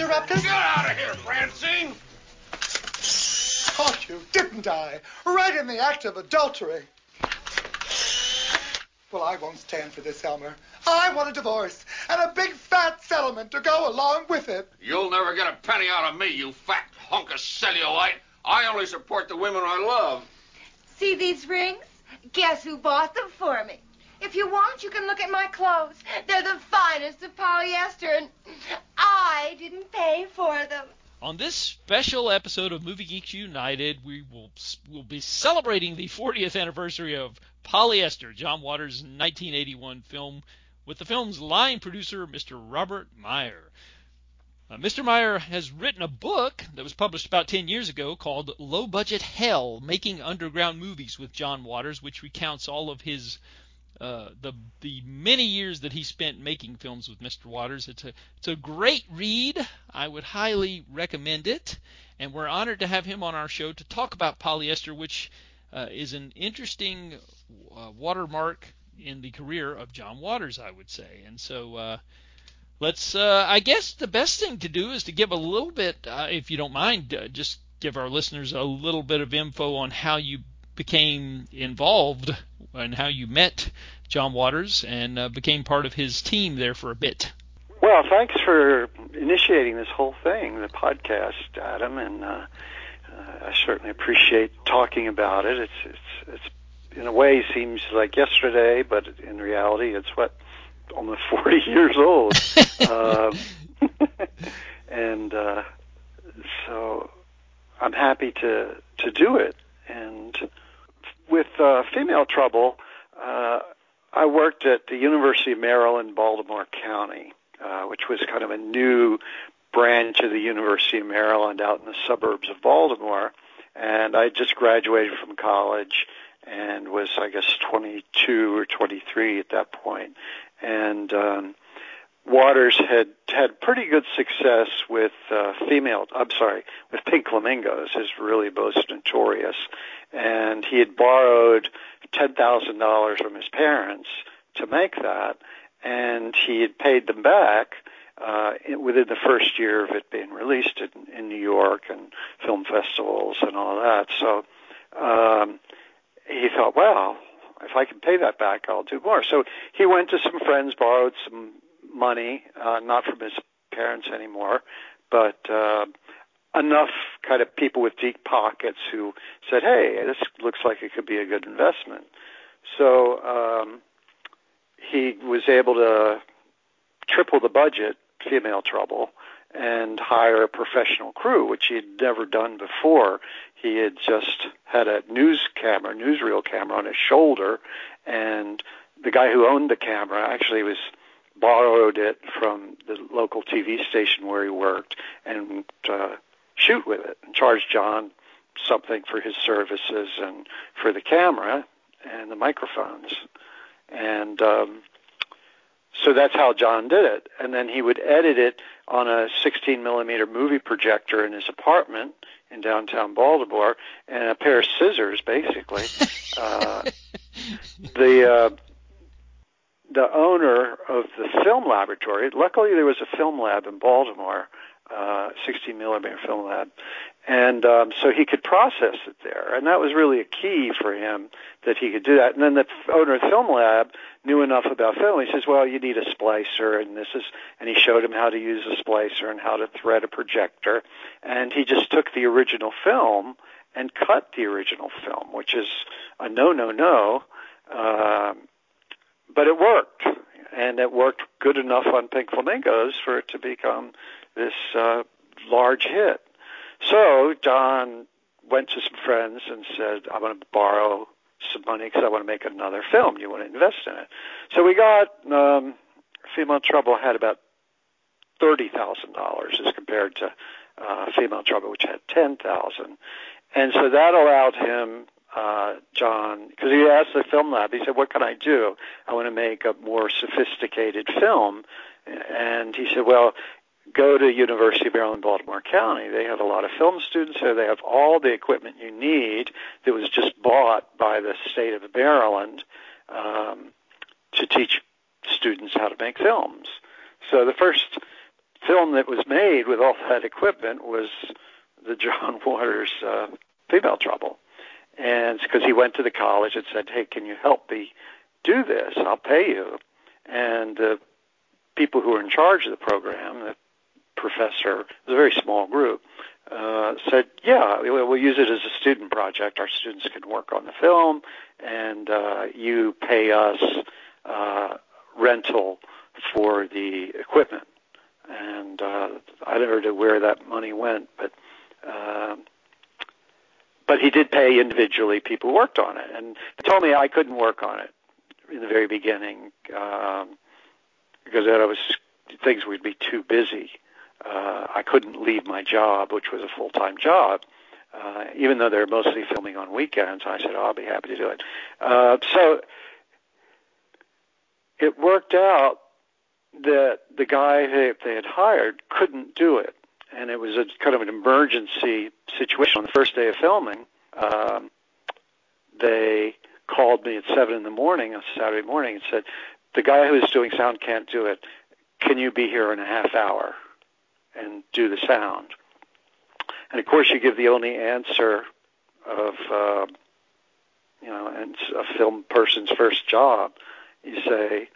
interrupt us? Get out of here, Francine! Caught you, didn't I? Right in the act of adultery. Well, I won't stand for this, Elmer. I want a divorce and a big fat settlement to go along with it. You'll never get a penny out of me, you fat hunk of cellulite. I only support the women I love. See these rings? Guess who bought them for me? If you want, you can look at my clothes. They're the finest of polyester, and I didn't pay for them. On this special episode of Movie Geeks United, we will will be celebrating the 40th anniversary of Polyester, John Waters' 1981 film, with the film's line producer, Mr. Robert Maier. Uh, Mr. Maier has written a book that was published about 10 years ago called Low Budget Hell Making Underground Movies with John Waters, which recounts all of his uh, the the many years that he spent making films with Mr. Waters. It's a it's a great read. I would highly recommend it, and we're honored to have him on our show to talk about polyester, which uh, is an interesting uh, watermark in the career of John Waters, I would say. And so uh, let's. Uh, I guess the best thing to do is to give a little bit, if you don't mind, just give our listeners a little bit of info on how you became involved and how you met John Waters and uh, became part of his team there for a bit. Well, thanks for initiating this whole thing, the podcast, Adam, and uh, uh, I certainly appreciate talking about it. It's it's it's in a way seems like yesterday, but in reality, it's what almost 40 years old. uh, and uh, so I'm happy to to do it. And with uh, female trouble, uh, I worked at the University of Maryland, Baltimore County, uh, which was kind of a new branch of the University of Maryland out in the suburbs of Baltimore. And I just graduated from college and was, I guess, 22 or 23 at that point. And um, Waters had had pretty good success with uh, female. I'm sorry, with pink flamingos is really most notorious, and he had borrowed ten thousand dollars from his parents to make that, and he had paid them back uh, within the first year of it being released in, in New York and film festivals and all that. So um, he thought, well, if I can pay that back, I'll do more. So he went to some friends, borrowed some money, uh, not from his parents anymore, but uh, enough kind of people with deep pockets who said, "Hey, this looks like it could be a good investment." So um, he was able to triple the budget, Female Trouble, and hire a professional crew, which he had never done before. He had just had a news camera, newsreel camera on his shoulder, and the guy who owned the camera actually was borrowed it from the local TV station where he worked and uh, shoot with it and charge John something for his services and for the camera and the microphones. And um, so that's how John did it. And then he would edit it on a 16 millimeter movie projector in his apartment in downtown Baltimore and a pair of scissors, basically. uh, the uh, the owner of the film laboratory. Luckily, there was a film lab in Baltimore, uh, 16 millimeter film lab, and um, so he could process it there. And that was really a key for him that he could do that. And then the owner of the film lab knew enough about film. He says, "Well, you need a splicer, and this is," and he showed him how to use a splicer and how to thread a projector. And he just took the original film and cut the original film, which is a no, no, no. Uh, but it worked, and it worked good enough on Pink Flamingos for it to become this uh, large hit. So John went to some friends and said, "I'm going to borrow some money because I want to make another film. You want to invest in it?" So we got um, Female Trouble had about thirty thousand dollars as compared to uh, Female Trouble, which had ten thousand, and so that allowed him uh, John, because he asked the film lab, he said, "What can I do? I want to make a more sophisticated film." And he said, "Well, go to University of Maryland, Baltimore County. They have a lot of film students there. They have all the equipment you need that was just bought by the state of Maryland um, to teach students how to make films." So the first film that was made with all that equipment was the John Waters uh, Female Trouble, and because he went to the college and said, "Hey, can you help me do this? I'll pay you." And the people who were in charge of the program, the professor, it was a very small group, uh, said, "Yeah, we'll use it as a student project. Our students can work on the film, and uh, you pay us uh, rental for the equipment." And uh, I don't where that money went, but uh, but he did pay individually people who worked on it, and told me I couldn't work on it in the very beginning um, because I was things would be too busy. Uh, I couldn't leave my job, which was a full time job, uh, even though they're mostly filming on weekends. I said, oh, I'll be happy to do it. Uh, so it worked out that the guy that they had hired couldn't do it. And it was a kind of an emergency situation on the first day of filming. Um, they called me at seven in the morning on Saturday morning and said, "The guy who is doing sound can't do it. Can you be here in a half hour and do the sound?" And of course, you give the only answer of uh, you know, and a film person's first job. You say,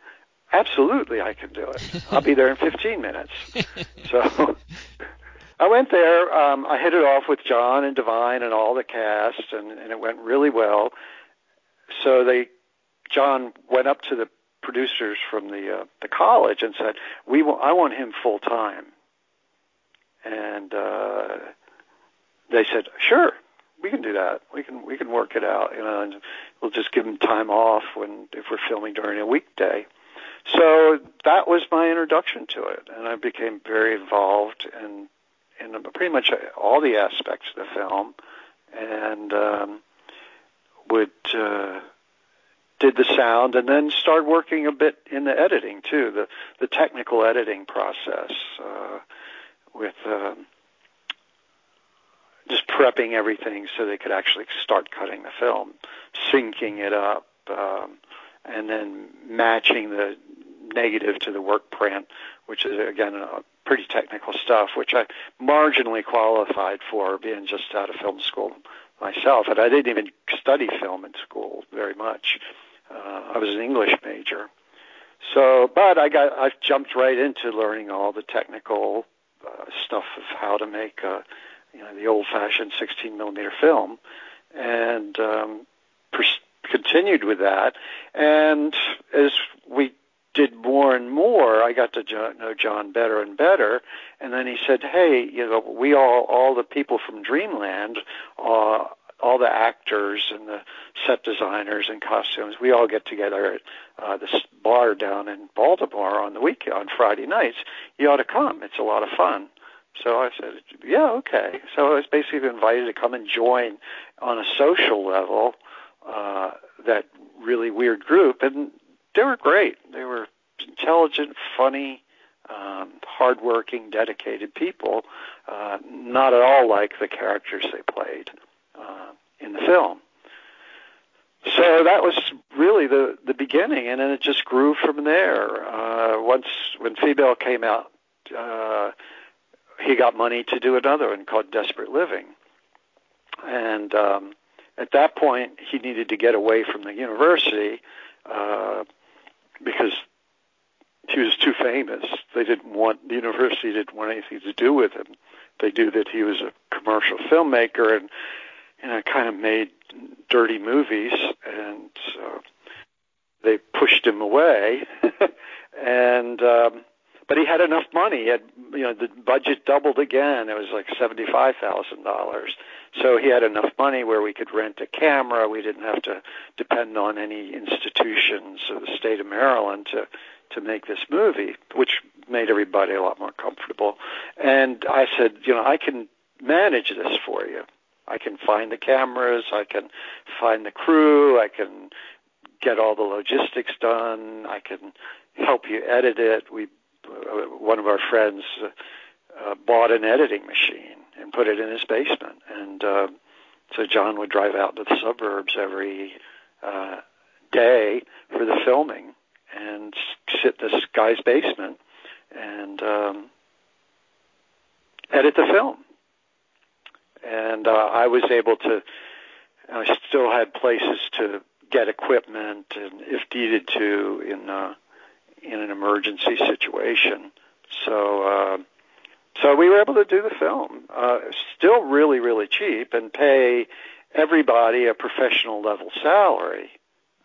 "Absolutely, I can do it. I'll be there in 15 minutes." so. I went there. Um, I hit it off with John and Divine and all the cast, and, and it went really well so they, John went up to the producers from the uh, the college and said, "We want, I want him full time." And uh, they said, "Sure, we can do that. We can we can work it out. You know, and we'll just give him time off when if we're filming during a weekday." So that was my introduction to it, and I became very involved in in pretty much all the aspects of the film, and um, would uh, did the sound and then started working a bit in the editing too, the the technical editing process uh, with um, just prepping everything so they could actually start cutting the film, syncing it up, um, and then matching the negative to the work print, which is again uh, pretty technical stuff, which I marginally qualified for being just out of film school myself, and I didn't even study film in school very much. Uh, I was an English major, so but I got I jumped right into learning all the technical uh, stuff of how to make uh, you know the old-fashioned 16 millimeter film, and um, pers- continued with that. And as we did more and more, I got to know John better and better. And then he said, "Hey, you know, we all, all the people from Dreamland, uh, all the actors and the set designers and costumes, we all get together at uh, this bar down in Baltimore on the week on Friday nights. You ought to come. It's a lot of fun." So I said, "Yeah, okay." So I was basically invited to come and join on a social level uh, that really weird group, and they were great. Intelligent, funny, um, hardworking, dedicated people, uh, not at all like the characters they played uh, in the film. So that was really the the beginning, and then it just grew from there. Uh, once when Female came out, uh, he got money to do another one called Desperate Living, and um, at that point he needed to get away from the university uh, because he was too famous. They didn't want the university didn't want anything to do with him. They knew that he was a commercial filmmaker and you know kind of made dirty movies, and so they pushed him away. and um, but he had enough money. He had you know the budget doubled again. It was like seventy five thousand dollars. So he had enough money where we could rent a camera. We didn't have to depend on any institutions of the state of Maryland to to make this movie, which made everybody a lot more comfortable. And I said, you know, I can manage this for you. I can find the cameras, I can find the crew, I can get all the logistics done, I can help you edit it. We, uh, one of our friends uh, uh, bought an editing machine and put it in his basement, and uh, so John would drive out to the suburbs every uh, day for the filming and sit in this guy's basement and um, edit the film. And uh, I was able to. I still had places to get equipment, and if needed to, in uh, in an emergency situation. So. Uh, so we were able to do the film, uh, still really, really cheap, and pay everybody a professional level salary.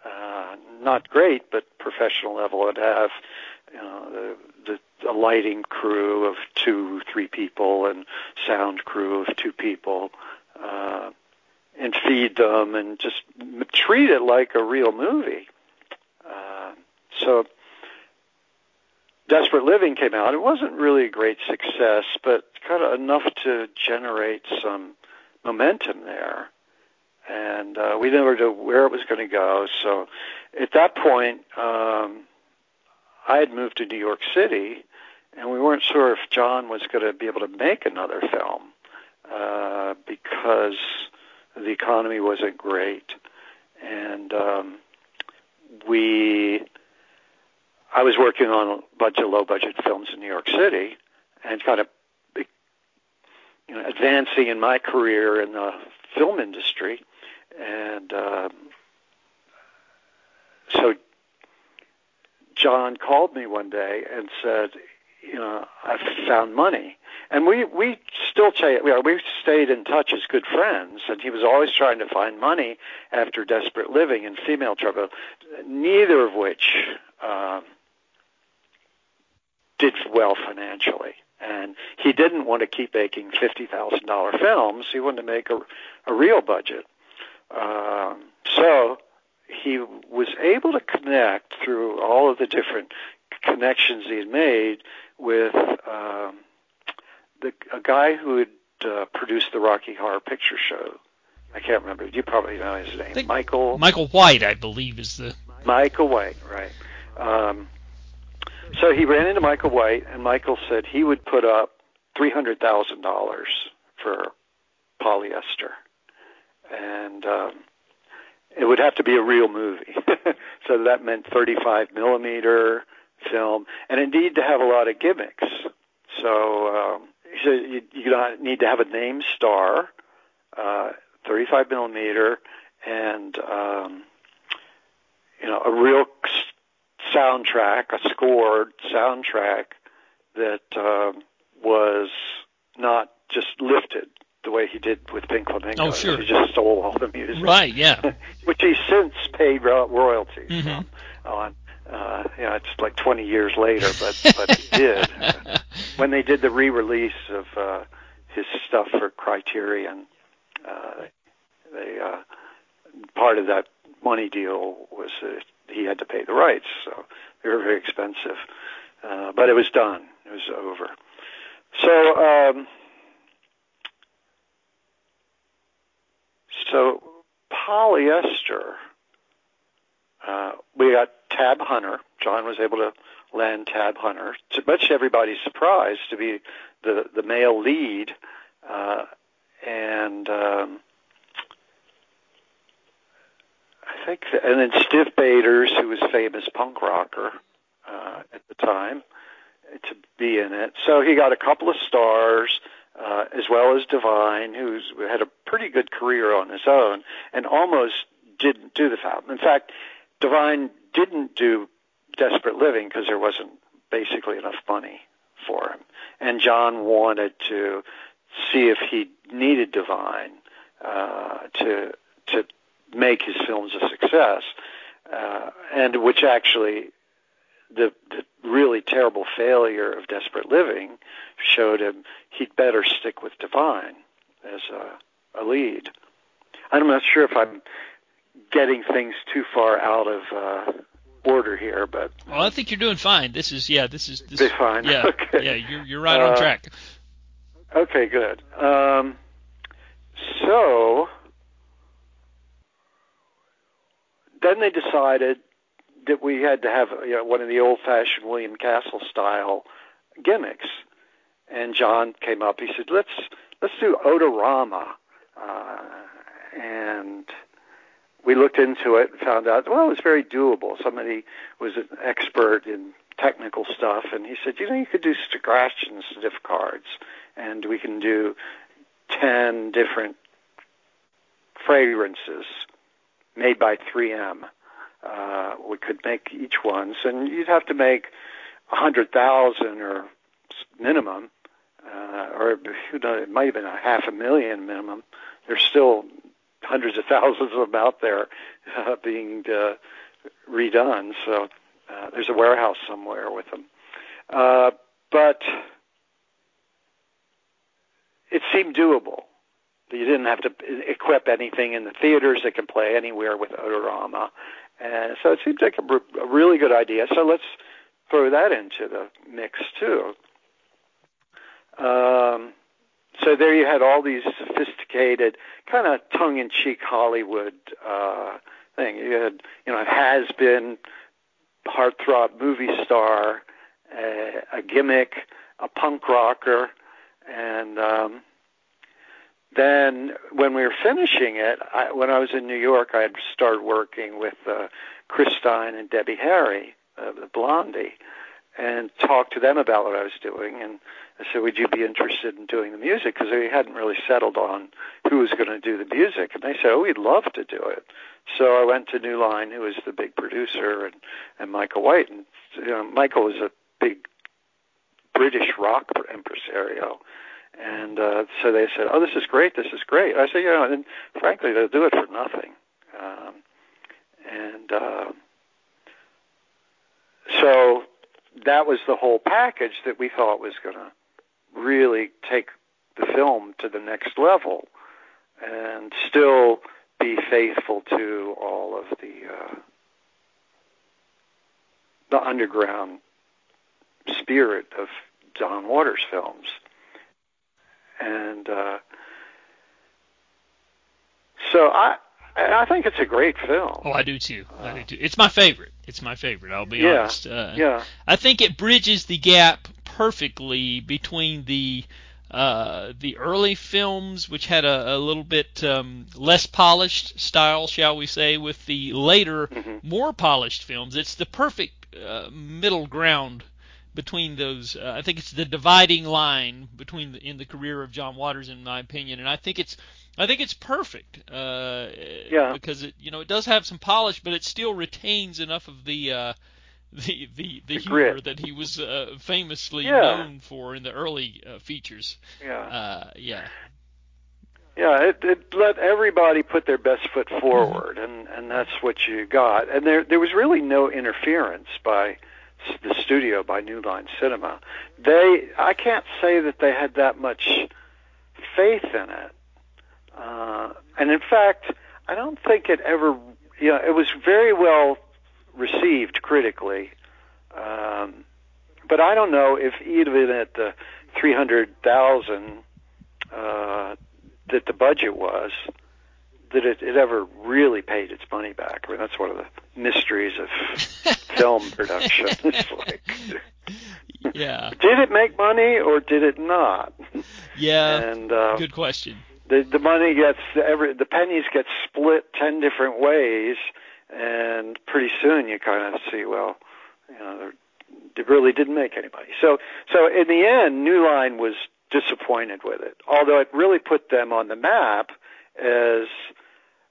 Uh, not great, but professional level. Would have you know the, the a lighting crew of two, three people, and sound crew of two people, uh, and feed them, and just treat it like a real movie. Uh, so. Desperate Living came out. It wasn't really a great success, but kind of enough to generate some momentum there and uh, we never knew where it was going to go. So at that point, um, I had moved to New York City, and we weren't sure if John was going to be able to make another film uh, because the economy wasn't great, and um, we. I was working on a bunch of low-budget films in New York City, and kind of you know, advancing in my career in the film industry and um, so John called me one day and said, you know, I've found money. And we we still ch- we, we stayed in touch as good friends, and he was always trying to find money after Desperate Living and Female Trouble, neither of which um, did well financially. And he didn't want to keep making fifty thousand dollar films; he wanted to make a, a real budget. Um, so he was able to connect through all of the different connections he had made with um, the, a guy who had uh, produced the Rocky Horror Picture Show. I can't remember. You probably know his name. Michael. Michael White, I believe, is the. Michael White, right? Um, so he ran into Michael White, and Michael said he would put up three hundred thousand dollars for polyester and um, it would have to be a real movie. so that meant 35 millimeter film, and it needed to have a lot of gimmicks. So um, so you, you need to have a name star, uh, 35 millimeter, and um, you know a real soundtrack, a scored soundtrack that uh, was not just lifted the way he did with Pink Flamingo. Oh, sure. He just stole all the music. Right, yeah. Which he since paid royalties mm-hmm. on. Uh, you know, it's like 20 years later, but but he did. when they did the re-release of uh, his stuff for Criterion, uh, they uh, part of that money deal was that he had to pay the rights, so they were very expensive. Uh, but it was done. It was over. So um, So polyester, uh, we got Tab Hunter. John was able to land Tab Hunter, to much everybody's surprise, to be the the male lead, uh, and um, I think, that, and then Stiv Bators, who was famous punk rocker uh, at the time, to be in it. So he got a couple of stars uh, as well as Divine, who's had a pretty good career on his own, and almost didn't do the film. In fact, Divine didn't do Desperate Living because there wasn't basically enough money for him, and John wanted to see if he needed Divine uh, to to make his films a success, uh, and which actually the, the really terrible failure of Desperate Living showed him he'd better stick with Divine as a, a lead. I'm not sure if I'm getting things too far out of uh, order here, but well, I think you're doing fine. This is yeah, this is this, fine. Yeah, okay. yeah, you're you're right on uh, track. Okay, good. Um, so then they decided that we had to have you know, one of the old-fashioned William Castle style gimmicks. And John came up. He said, "Let's let's do Odorama," uh, and we looked into it and found out well it was very doable. Somebody was an expert in technical stuff, and he said, you know, you could do scratch and sniff cards, and we can do ten different fragrances made by 3M. Uh, we could make each one, and you'd have to make a hundred thousand or minimum, uh, or you know, it might have been a half a million minimum. There's still hundreds of thousands of them out there uh, being uh, redone. So uh, there's a warehouse somewhere with them. Uh, but it seemed doable. You didn't have to equip anything in the theaters that can play anywhere with Odorama. And so it seems like a, a really good idea. So let's throw that into the mix too. Um, so there you had all these sophisticated, kind of tongue-in-cheek Hollywood uh, thing. You had, you know, has been heartthrob movie star, uh, a gimmick, a punk rocker, and um, then when we were finishing it, I, when I was in New York, I had started working with uh, Chris Stein and Debbie Harry, uh, the Blondie, and talked to them about what I was doing. And I said, "Would you be interested in doing the music?" Because they hadn't really settled on who was going to do the music. And they said, "Oh, we'd love to do it." So I went to New Line, who was the big producer, and and Michael White. And you know, Michael was a big British rock impresario. And uh, so they said, "Oh, this is great. This is great." I said, "You know," and frankly, they'll do it for nothing. Um, and uh, so that was the whole package that we thought was going to really take the film to the next level, and still be faithful to all of the uh, the underground spirit of John Waters films. And uh, so I I think it's a great film. Oh, I do too. I do too. It's my favorite. It's my favorite. I'll be Yeah, honest. Uh, yeah. I think it bridges the gap perfectly between the uh, the early films, which had a, a little bit um, less polished style, shall we say, with the later, Mhm. more polished films. It's the perfect uh, middle ground between those. Uh, I think it's the dividing line between the, in the career of John Waters, in my opinion, and I think it's. I think it's perfect. Uh, Yeah. Because it, you know, it does have some polish, but it still retains enough of the uh, the the, the, The humor grit. that he was uh, famously Yeah. known for in the early uh, features. Yeah. Uh, yeah. Yeah, it, it let everybody put their best foot forward, and and that's what you got. And there there was really no interference by the studio by New Line Cinema. They I can't say that they had that much faith in it. Uh, and in fact, I don't think it ever. You know, it was very well received critically, um, but I don't know if even at the three hundred thousand uh, that the budget was, that it, it ever really paid its money back. I mean, that's one of the mysteries of film production. It's like, yeah. did it make money or did it not? Yeah. and uh, Good question. the the money gets every the pennies get split ten different ways, and pretty soon you kind of see well, you know, it really didn't make any money. So so in the end, New Line was disappointed with it, although it really put them on the map as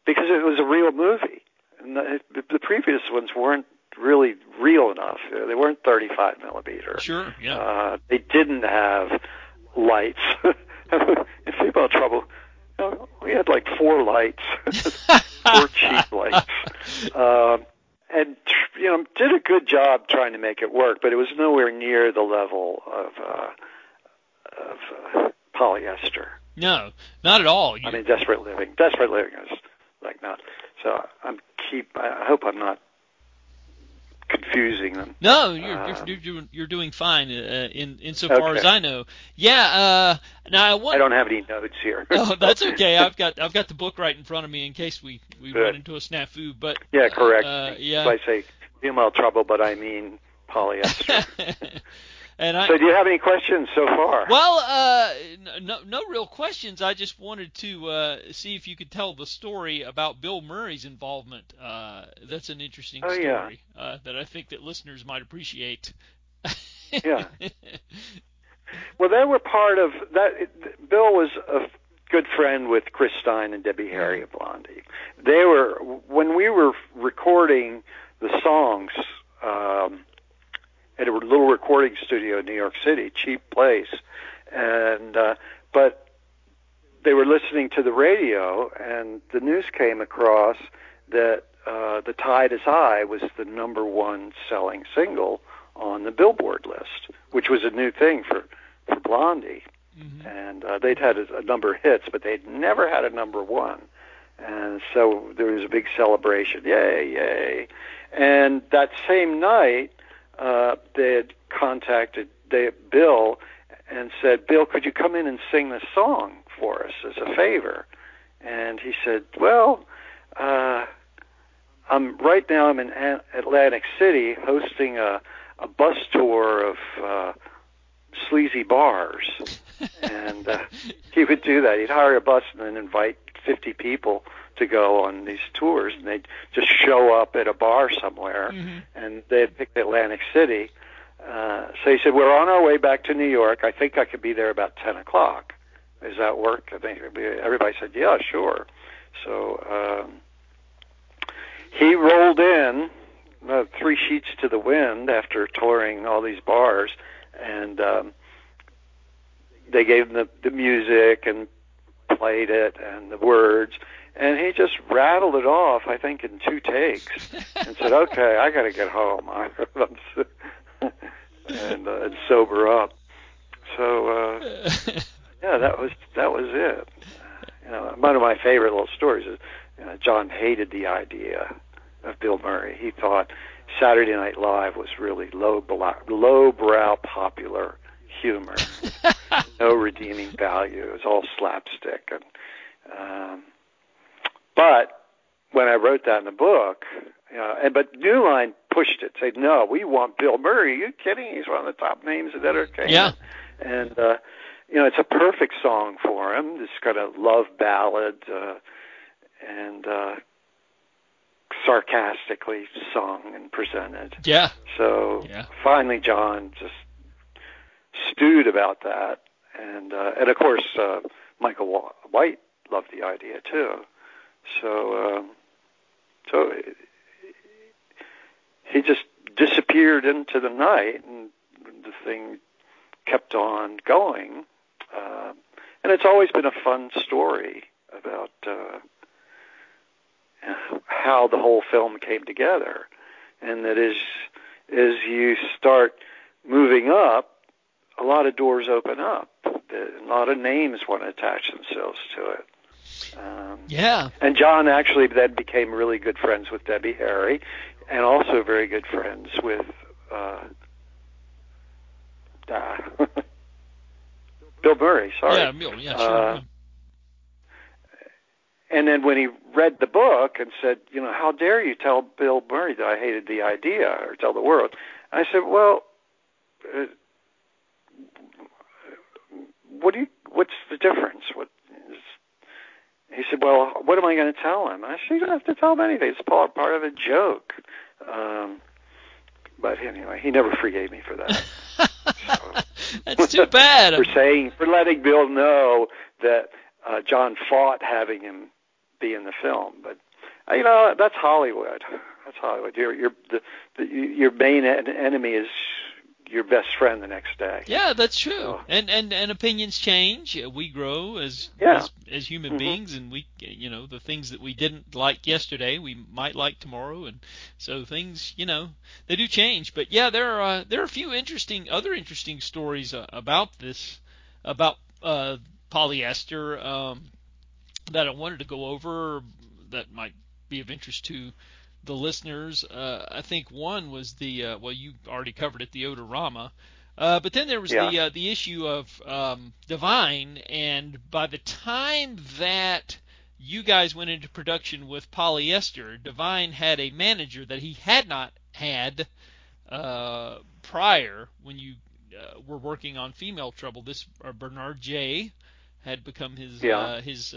because it was a real movie. And the, the previous ones weren't really real enough. They weren't 35 millimeter. Sure. Yeah. Uh, they didn't have lights. in Female Trouble, you know, we had like four lights, four cheap lights, um, and you know did a good job trying to make it work, but it was nowhere near the level of uh, of uh, polyester. No, not at all. You, I mean, Desperate Living. Desperate Living is like. So I'm keep. I hope I'm not confusing them. no, you're, um, you're, you're doing you're doing fine uh, in insofar Okay. as I know. Yeah. Uh, now I want. I don't have any notes here. Oh, that's okay. I've got I've got the book right in front of me in case we we Good. run into a snafu. But Yeah, correct. Uh, So yeah. I say female trouble, but I mean polyester. and I so do you have any questions so far? well, uh, no no real questions. I just wanted to uh, see if you could tell the story about Bill Murray's involvement. Uh, that's an interesting Oh, story yeah. uh, that I think that listeners might appreciate. Yeah. Well, they were part of that. Bill was a good friend with Chris Stein and Debbie Harry of Blondie. They were when we were recording the songs um, at a little recording studio in New York City, cheap place, and uh, but they were listening to the radio, and the news came across that uh, "The Tide Is High" was the number one selling single on the Billboard list, which was a new thing for for Blondie. Mhm. And uh, they'd had a, a number of hits, but they'd never had a number one. And so there was a big celebration. Yay, yay. And that same night, uh, they had contacted they, Bill and said, Bill, could you come in and sing this song for us as a favor? And he said, Well, uh, I'm right now. I'm in An- Atlantic City hosting a a bus tour of uh, sleazy bars, and uh, he would do that. He'd hire a bus and then invite 50 people to go on these tours, and they'd just show up at a bar somewhere, Mhm. and they'd pick Atlantic City. Uh, so he said, "We're on our way back to New York. I think I could be there about 10 o'clock. Does that work?" I think everybody said, "Yeah, sure." So um, he rolled in uh, three sheets to the wind after touring all these bars, and um, they gave him the, the music and played it and the words, and he just rattled it off. I think in two takes, and said, "Okay, I got to get home." And uh, and sober up. So uh, yeah, that was that was it. You know, one of my favorite little stories is you know, John hated the idea of Bill Murray. He thought Saturday Night Live was really low low brow popular humor, no redeeming value. It was all slapstick. And um, but when I wrote that in the book, you know, and but New Line pushed it, said, "No, we want Bill Murray. Are you kidding? He's one of the top names of entertainment." Yeah. and uh, you know, it's a perfect song for him. It's got a love ballad, uh, and uh, sarcastically sung and presented. yeah. So Yeah. finally, John just stewed about that, and uh, and of course, uh, Michael Wa- White loved the idea too. So um, so he just disappeared into the night, and the thing kept on going. Uh, and it's always been a fun story about uh, how the whole film came together, and that is as you start moving up, a lot of doors open up. A lot of names want to attach themselves to it. Um, Yeah. and John actually then became really good friends with Debbie Harry, and also very good friends with uh, uh, Bill Murray. Sorry. Yeah. Bill, Yeah. Sure. Uh, And then when he read the book and said, you know, how dare you tell Bill Murray that I hated the idea or tell the world? I said, well, uh, what do you? What's the difference? What? He said, well, what am I going to tell him? I said, you don't have to tell him anything. It's part part of the joke. Um, but anyway, he never forgave me for that. That's too bad. for saying for letting Bill know that uh, John fought having him be in the film. But uh, you know that's Hollywood. That's Hollywood. Your your the, the, your main en- enemy is your best friend the next day. Yeah, that's true. So- And and and opinions change. Uh, We grow as Yeah. as, as human Mhm. beings, and we you know the things that we didn't like yesterday we might like tomorrow, and so things you know they do change. But yeah, there are uh, there are a few interesting other interesting stories uh, about this about uh, polyester um, that I wanted to go over that might be of interest to the listeners. Uh, I think one was the uh, well, you already covered it, the Odorama. Uh, but then there was Yeah. the uh, the issue of um, Divine, and by the time that you guys went into production with Polyester, Divine had a manager that he had not had uh, prior when you uh, were working on Female Trouble. This uh, Bernard Jay had become his Yeah. uh, his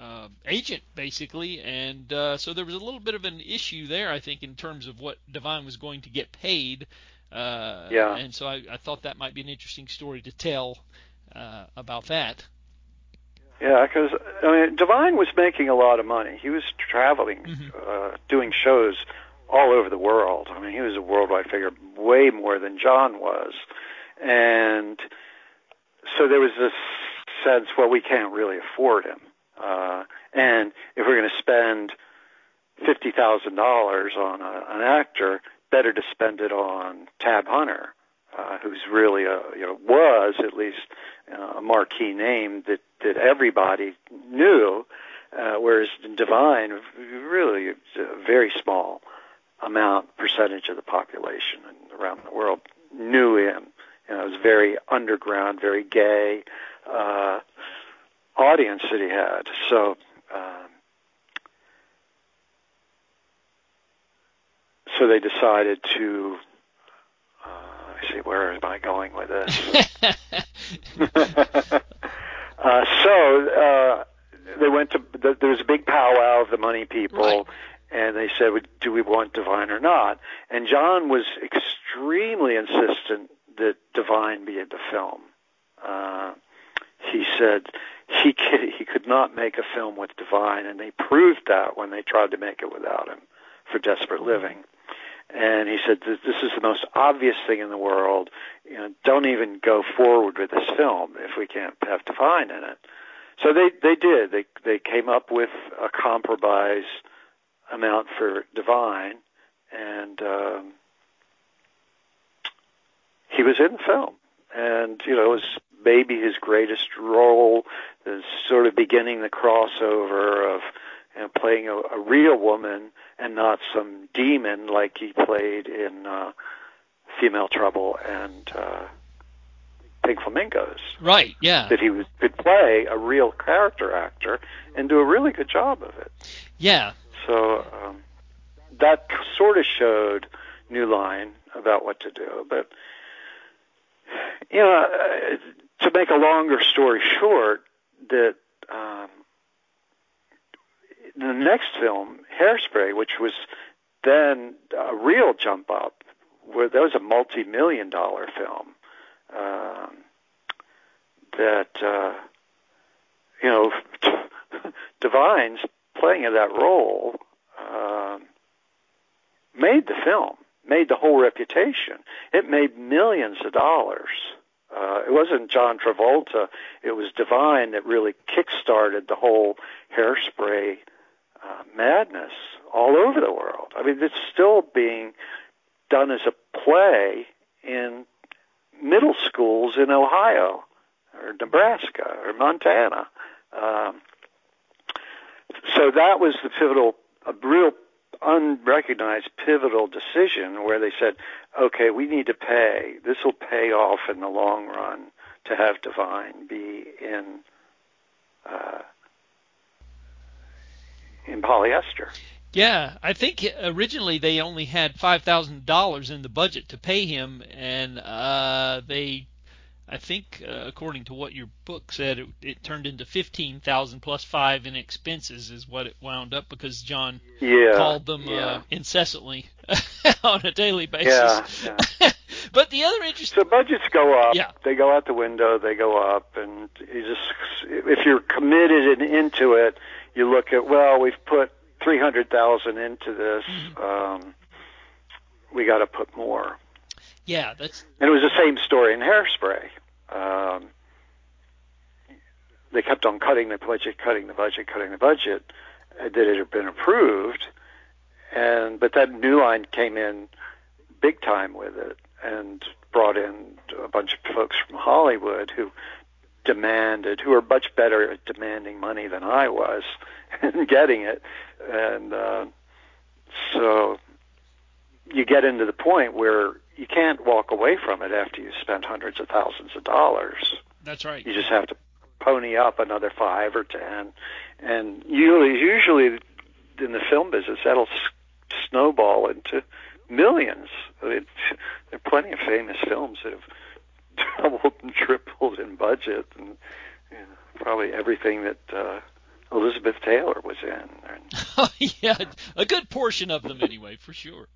uh, agent basically, and uh, so there was a little bit of an issue there, I think, in terms of what Divine was going to get paid. Uh, Yeah. And so I, I thought that might be an interesting story to tell uh, about that. Yeah, because I mean, Divine was making a lot of money. He was traveling, Mhm. uh, doing shows all over the world. I mean, he was a worldwide figure, way more than John was, and so there was this sense, well, we can't really afford him, uh, and if we're going to spend fifty thousand dollars on a, an actor, better to spend it on Tab Hunter, uh, who's really a you know was at least uh, a marquee name that that everybody knew, uh, whereas Divine really a very small amount percentage of the population around the world knew him. You know, it was very underground, very gay uh, audience that he had. So. Um, so they decided to. Uh, I see. Where am I going with this? uh, so uh, they went to. The, there was a big powwow of the money people, Right. and they said, "Do we want Divine or not?" And John was extremely insistent that Divine be in the film. Uh, he said he could, he could not make a film with Divine, and they proved that when they tried to make it without him for Desperate Living. And he said, "This is the most obvious thing in the world. You know, don't even go forward with this film if we can't have Divine in it." So they they did. They they came up with a compromise amount for Divine, and um, he was in the film. And you know, it was maybe his greatest role. Is sort of beginning the crossover of you know, playing a, a real woman and not some demon like he played in uh, Female Trouble and uh, Pink Flamingos Right. Yeah. that he was, could play a real character actor and do a really good job of it. Yeah. So um, that sort of showed New Line about what to do. But you know, uh, to make a longer story short, that um, the next film, Hairspray, which was then a real jump up, where that was a multi-million dollar film. Um, that uh, you know, Divine's playing of that role um, made the film, made the whole reputation. It made millions of dollars. Uh, it wasn't John Travolta; it was Divine that really kick-started the whole hairspray uh, madness all over the world. I mean, it's still being done as a play in middle schools in Ohio or Nebraska or Montana. Um, so that was the pivotal, a real unrecognized pivotal decision where they said, okay, we need to pay. This will pay off in the long run to have Divine be in uh, in polyester. Yeah, I think originally they only had five thousand dollars in the budget to pay him, and uh, they, I think, uh, according to what your book said, it, it turned into fifteen thousand plus five in expenses is what it wound up because John Yeah, called them yeah. uh, incessantly on a daily basis. Yeah, yeah. but the other interesting, So budgets go up. Yeah. They go out the window. They go up, and you just if you're committed and into it, you look at well, we've put three hundred thousand into this. Um, we got to put more. Yeah, that's And it was the same story in Hairspray. Um, they kept on cutting the budget, cutting the budget, cutting the budget. That it had been approved, and but that New Line came in big time with it and brought in a bunch of folks from Hollywood who demanded, who are much better at demanding money than I was and getting it, and uh, so you get into the point where you can't walk away from it after you spent hundreds of thousands of dollars. that's right. You just have to pony up another five or ten, and usually, usually in the film business, that'll s- snowball into millions. I mean, there are plenty of famous films that have doubled and tripled in budget, and you know, probably everything that uh, Elizabeth Taylor was in. And, yeah, a good portion of them anyway, for sure.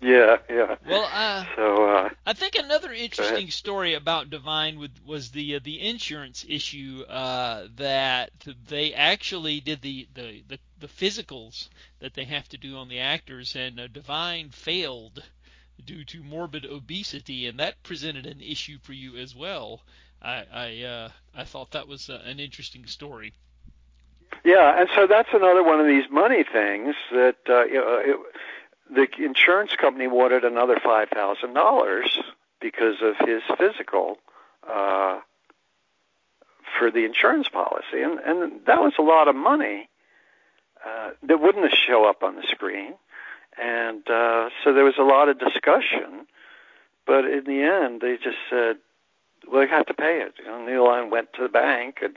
Yeah, yeah. Well, uh, so uh, I think another interesting story about Divine with, was the uh, the insurance issue uh, that they actually did the, the, the, the physicals that they have to do on the actors, and uh, Divine failed due to morbid obesity, and that presented an issue for you as well. I I, uh, I thought that was uh, an interesting story. Yeah, and so that's another one of these money things that uh, it, the insurance company wanted another five thousand dollars because of his physical uh, for the insurance policy, and and that was a lot of money uh, that wouldn't show up on the screen, and uh, so there was a lot of discussion, but in the end they just said, "Well, you have to pay it." You know, Line went to the bank and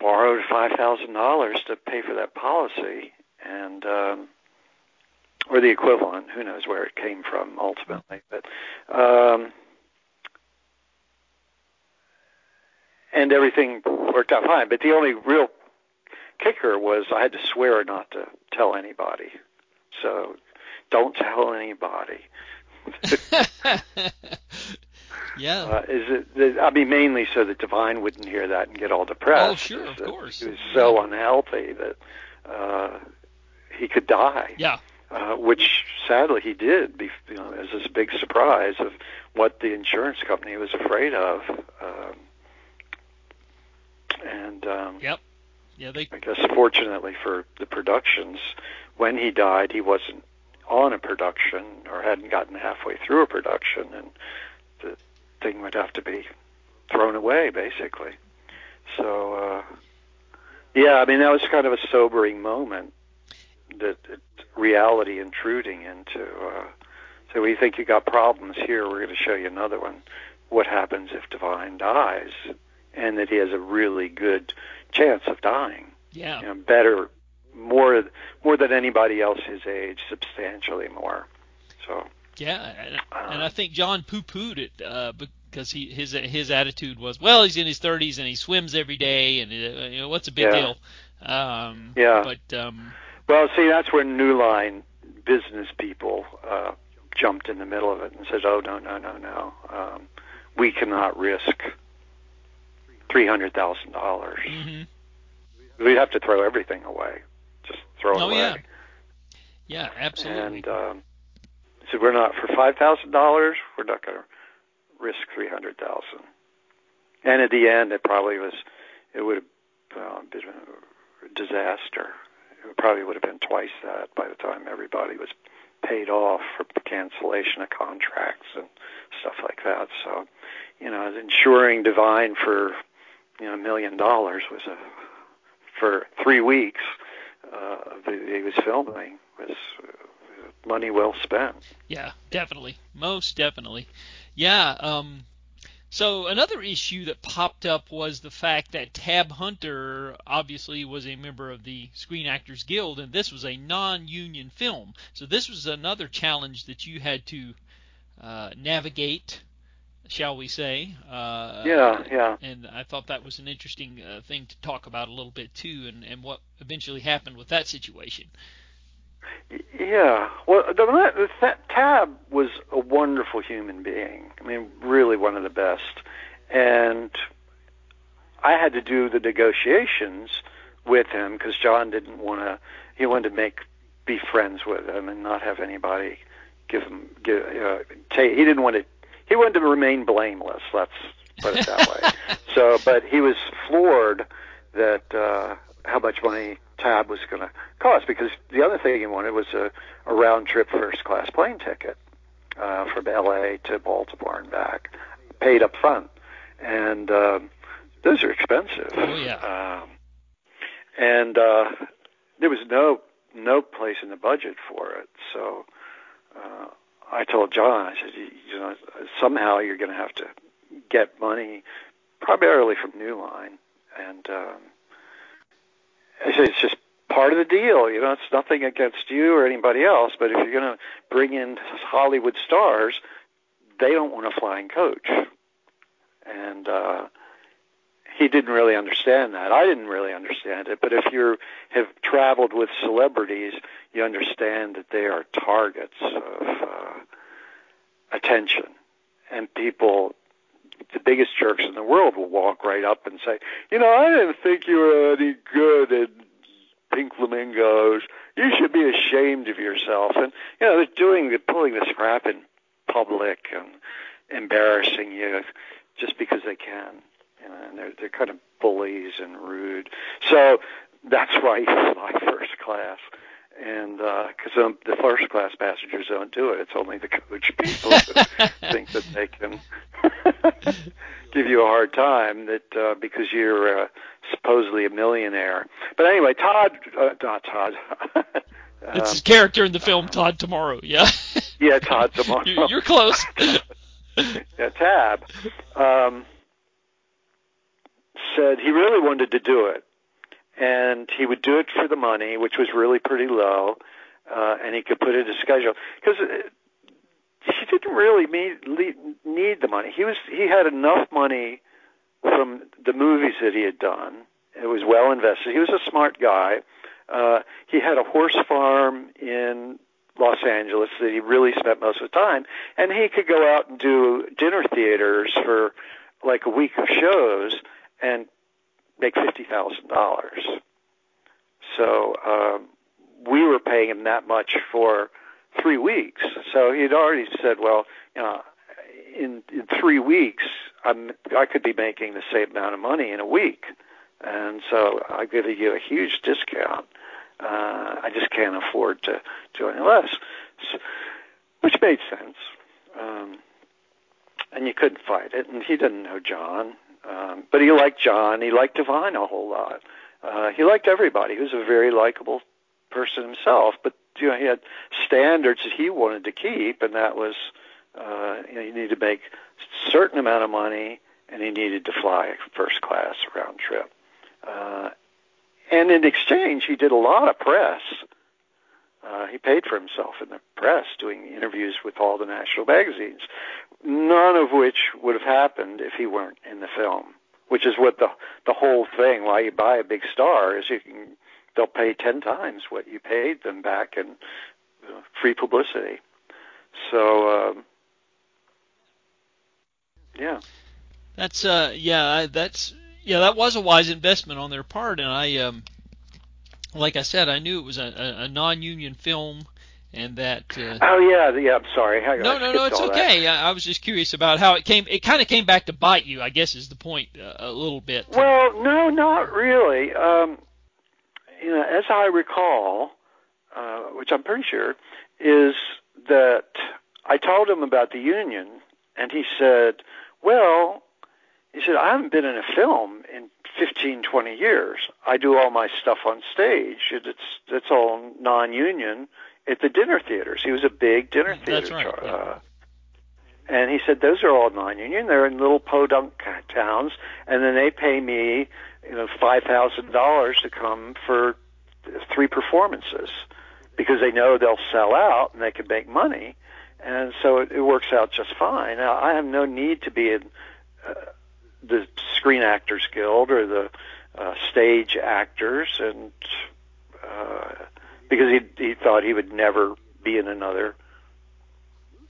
borrowed five thousand dollars to pay for that policy, and um, or the equivalent. Who knows where it came from ultimately, but. Um, and everything worked out fine. But the only real kicker was I had to swear not to tell anybody. So don't tell anybody. Yeah. Uh, is it? I mean, mainly so that Divine wouldn't hear that and get all depressed. Oh, sure, of course. He was so unhealthy that uh, he could die. Yeah. Uh, which sadly he did, be, you know, as this big surprise of what the insurance company was afraid of. Um, and um, yep. Yeah, they. I guess fortunately for the productions, when he died, he wasn't on a production or hadn't gotten halfway through a production, and thing would have to be thrown away, basically. So, uh, yeah, I mean, that was kind of a sobering moment that, that reality intruding into. Uh, so we think you got problems here. We're going to show you another one. What happens if Divine dies, and that he has a really good chance of dying? Yeah, you know, better, more, more than anybody else his age, substantially more. So. Yeah, and, I think John poo-pooed it uh, because he his his attitude was, well, he's in his 30s and he swims every day, and uh, you know what's a big yeah. deal. Um, yeah. But um, well, see, that's where New Line business people uh, jumped in the middle of it and said, "Oh no, no, no, no, um, we cannot risk three hundred thousand dollars. Mm-hmm. We'd have to throw everything away, just throw it oh, away." yeah. Yeah, absolutely. And um, so we're not for five thousand dollars. We're not going to risk three hundred thousand. And at the end, it probably was. It would have been a disaster. It probably would have been twice that by the time everybody was paid off for cancellation of contracts and stuff like that. So, you know, insuring Divine for you know a million dollars was a for three weeks uh, he was filming was uh, money well spent. Yeah, definitely, most definitely. Yeah. Um, so another issue that popped up was the fact that Tab Hunter obviously was a member of the Screen Actors Guild, and this was a non-union film. So this was another challenge that you had to uh, navigate, shall we say? Uh, yeah, yeah. And I thought that was an interesting uh, thing to talk about a little bit too, and, and what eventually happened with that situation. Yeah, well, the, the Tab was a wonderful human being. I mean, really one of the best. And I had to do the negotiations with him because John didn't want to. He wanted to make be friends with him and not have anybody give him give. Uh, take, he didn't want to. He wanted to remain blameless. Let's put it that way. So, but he was floored that uh, how much money tab was going to cost because the other thing he wanted was a, a round trip first class plane ticket uh, from L.A. to Baltimore and back, paid up front, and um, those are expensive. Oh yeah. Um, and uh, there was no no place in the budget for it, so uh, I told John, I said, you, you know, somehow you're going to have to get money, primarily from New Line, and um, it's just part of the deal. You know, it's nothing against you or anybody else, but if you're going to bring in Hollywood stars, they don't want a flying coach. And uh, he didn't really understand that. I didn't really understand it. But if you have traveled with celebrities, you understand that they are targets of uh, attention, and people. The biggest jerks in the world will walk right up and say, "You know, I didn't think you were any good at pink flamingos. You should be ashamed of yourself." And you know, they're doing, they're pulling the crap in public and embarrassing you just because they can and they're they're kind of bullies and rude. So that's why you fly first class, and because uh, um, the first class passengers don't do it. It's only the coach people who think that they can give you a hard time that uh, because you're uh, supposedly a millionaire. But anyway, Todd, uh, not Todd. it's his character in the film, Todd Tomorrow. Yeah. yeah, Todd Tomorrow. You're close. yeah, Tab. Um, said he really wanted to do it, and he would do it for the money, which was really pretty low, uh, and he could put it in his schedule because uh, he didn't really need, need the money. He was he had enough money from the movies that he had done. It was well invested. He was a smart guy. Uh, he had a horse farm in Los Angeles that he really spent most of the time, and he could go out and do dinner theaters for like a week of shows and make fifty thousand dollars. So um, we were paying him that much for three weeks. So he'd already said, well, you know, in, in three weeks, I'm I could be making the same amount of money in a week, and so I'm to give a huge discount. Uh, I just can't afford to do any less, so, which made sense. Um, and you couldn't fight it. And he didn't know John, um, but he liked John. He liked Divine a whole lot. Uh, he liked everybody. He was a very likable person himself. But you know, he had standards that he wanted to keep, and that was uh, you know, you need to make a certain amount of money, and he needed to fly first class round trip. Uh, and in exchange, he did a lot of press. Uh, he paid for himself in the press, doing interviews with all the national magazines, none of which would have happened if he weren't in the film. Which is what the the whole thing. Why you buy a big star is you can they'll pay ten times what you paid them back in uh, free publicity. So um, yeah, that's uh yeah that's yeah that was a wise investment on their part, and I um like I said I knew it was a, a, a non-union film and that. Uh, oh yeah, yeah. I'm sorry. I, no, I no, no. It's okay. I, I, was just curious about how it came. It kind of came back to bite you. I guess is the point uh, a little bit. Well, no, not really. Um, you know, as I recall, uh, which I'm pretty sure, is that I told him about the union, and he said, "Well," he said, "I haven't been in a film in 15, 20 years. I do all my stuff on stage. It's it's all non-union." At the dinner theaters. He was a big dinner theater. That's right. Uh, and he said those are all non-union. They're in little podunk towns, and then they pay me, you know, five thousand dollars to come for three performances because they know they'll sell out and they can make money, and so it, it works out just fine. Now, I have no need to be in uh, the Screen Actors Guild or the uh, stage actors, and uh, because he he thought he would never be in another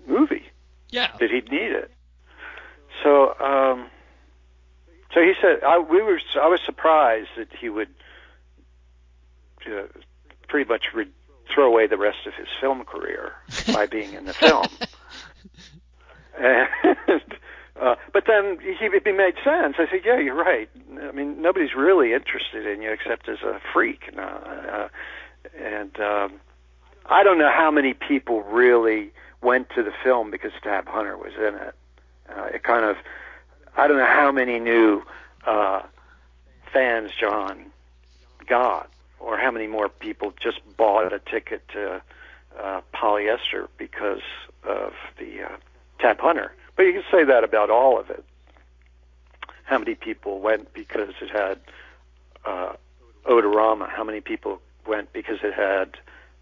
movie. Yeah. That he'd need it. So um so he said I we were I was surprised that he would uh, pretty much re- throw away the rest of his film career by being in the film. and uh, but then he, it made sense. I said, "Yeah, you're right. I mean, nobody's really interested in you except as a freak. Uh, uh, and um, I don't know how many people really went to the film because Tab Hunter was in it. Uh, it kind of, I don't know how many new uh, fans John got, or how many more people just bought a ticket to uh, polyester because of the uh, Tab Hunter. But you can say that about all of it. How many people went because it had uh, Odorama? How many people went because it had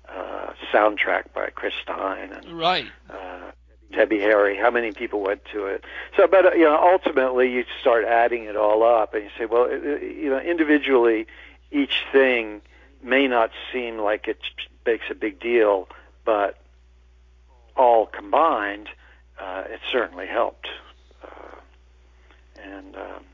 uh, soundtrack by Chris Stein and right. uh, Debbie Harry, how many people went to it? So, but uh, you know, ultimately, you start adding it all up, and you say, well, you know, individually, each thing may not seem like it makes a big deal, but all combined, uh, it certainly helped. Uh, and um,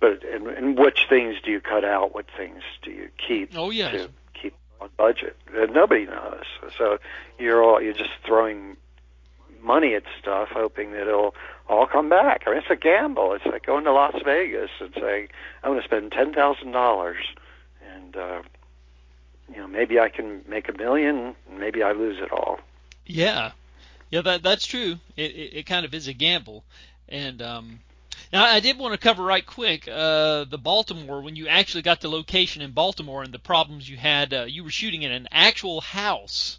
but and, and which things do you cut out? What things do you keep? Oh yes. To keep on budget. And nobody knows. So you're all you're just throwing money at stuff, hoping that it'll all come back. I mean, it's a gamble. It's like going to Las Vegas and saying, "I'm going to spend ten thousand dollars," and uh, you know, maybe I can make a million, maybe I lose it all. Yeah, yeah, that that's true. It it, it kind of is a gamble, and um, now I did want to cover right quick uh, the Baltimore when you actually got the location in Baltimore and the problems you had. Uh, you were shooting in an actual house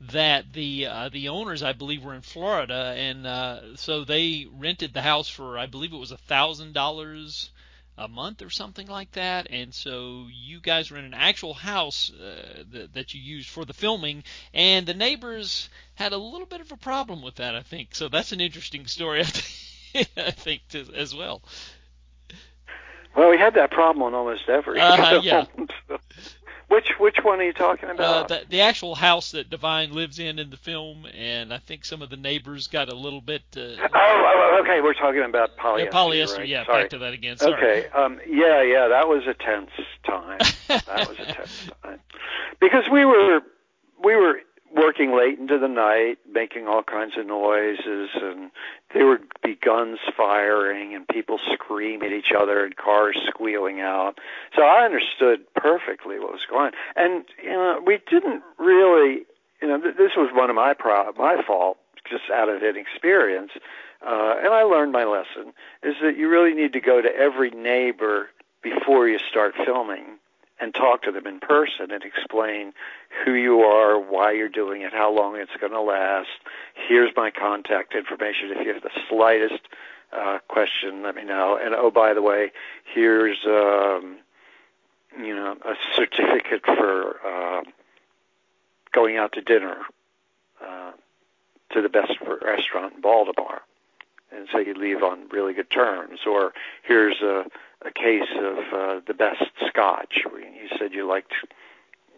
that the uh, the owners I believe were in Florida, and uh, so they rented the house for I believe it was a thousand dollars a month or something like that. And so you guys were in an actual house uh, that, that you used for the filming, and the neighbors had a little bit of a problem with that, I think. So that's an interesting story, I think, to, as well. Well, we had that problem on almost every. Uh, yeah. Which which one are you talking Uh, about? the, the actual house that Divine lives in in the film, and I think some of the neighbors got a little bit. Uh, oh, oh, okay. We're talking about polyester. yeah, polyester. right? Yeah, Sorry. back to that again. Sorry. Okay. Um, yeah, yeah. That was a tense time. that was a tense time because we were we were working late into the night, making all kinds of noises, and there would be guns firing and people scream at each other and cars squealing out. So I understood perfectly what was going on, and you know we didn't really. You know, th- this was one of my pro- my fault, just out of inexperience. Uh, and I learned my lesson is that you really need to go to every neighbor before you start filming and talk to them in person and explain who you are, why you're doing it, how long it's going to last. Here's my contact information. If you have the slightest uh, question, let me know. And oh, by the way, here's um, you know a certificate for uh, going out to dinner uh, to the best restaurant in Baltimore. And so you leave on really good terms. Or here's a a case of uh, the best scotch. You said you liked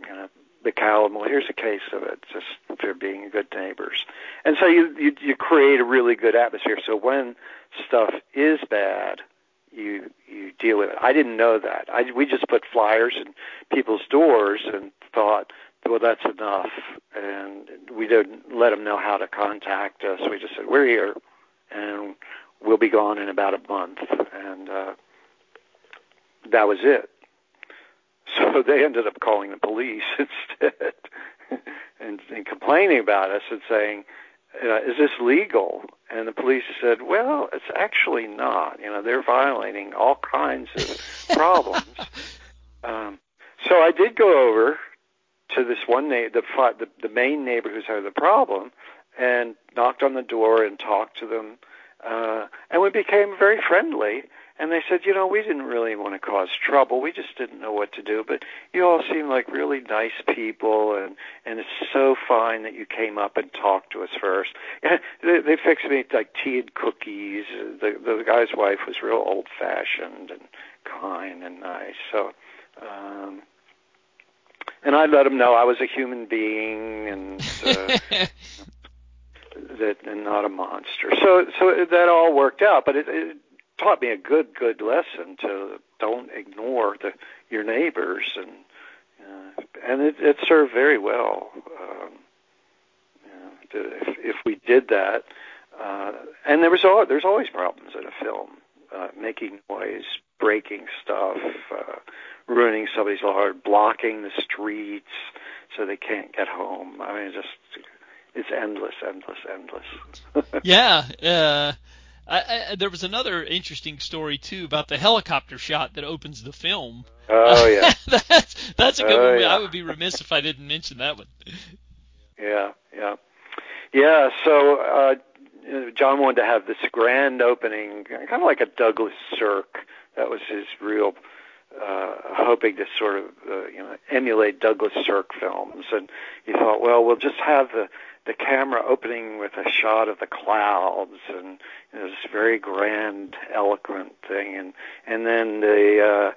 you know, the Callum. Well, here's a case of it, just for being good neighbors. And so you, you you create a really good atmosphere. So when stuff is bad, you you deal with it. I didn't know that. I we just put flyers in people's doors and thought, well, that's enough. And we didn't let them know how to contact us. We just said we're here, and we'll be gone in about a month. And uh, that was it. So they ended up calling the police instead and, and complaining about us and saying, uh, "Is this legal?" And the police said, "Well, it's actually not. You know, they're violating all kinds of problems." Um, so I did go over to this one na- the, the the main neighbor who's had the problem, and knocked on the door and talked to them, uh, and we became very friendly. And they said, you know, we didn't really want to cause trouble. We just didn't know what to do. But you all seem like really nice people, and and it's so fine that you came up and talked to us first. And they, they fixed me like tea and cookies. The the guy's wife was real old fashioned and kind and nice. So. um and I let them know I was a human being and uh, that and not a monster. So so that all worked out, but it, it taught me a good good lesson to don't ignore the your neighbors and uh, and it, it served very well. Um, you if if we did that, uh, and there was all, there's always problems in a film, uh, making noise, breaking stuff, uh, ruining somebody's yard, blocking the streets so they can't get home. I mean, just it's endless, endless, endless. yeah. Uh, I, I, there was another interesting story too about the helicopter shot that opens the film. Oh yeah, that's that's a good oh, one. Yeah. I would be remiss if I didn't mention that one. Yeah, yeah, yeah. So uh, John wanted to have this grand opening, kind of like a Douglas Sirk. That was his real uh, hoping to sort of uh, you know emulate Douglas Sirk films, and he thought, well, we'll just have the the camera opening with a shot of the clouds and you know, this very grand, eloquent thing, and and then the uh,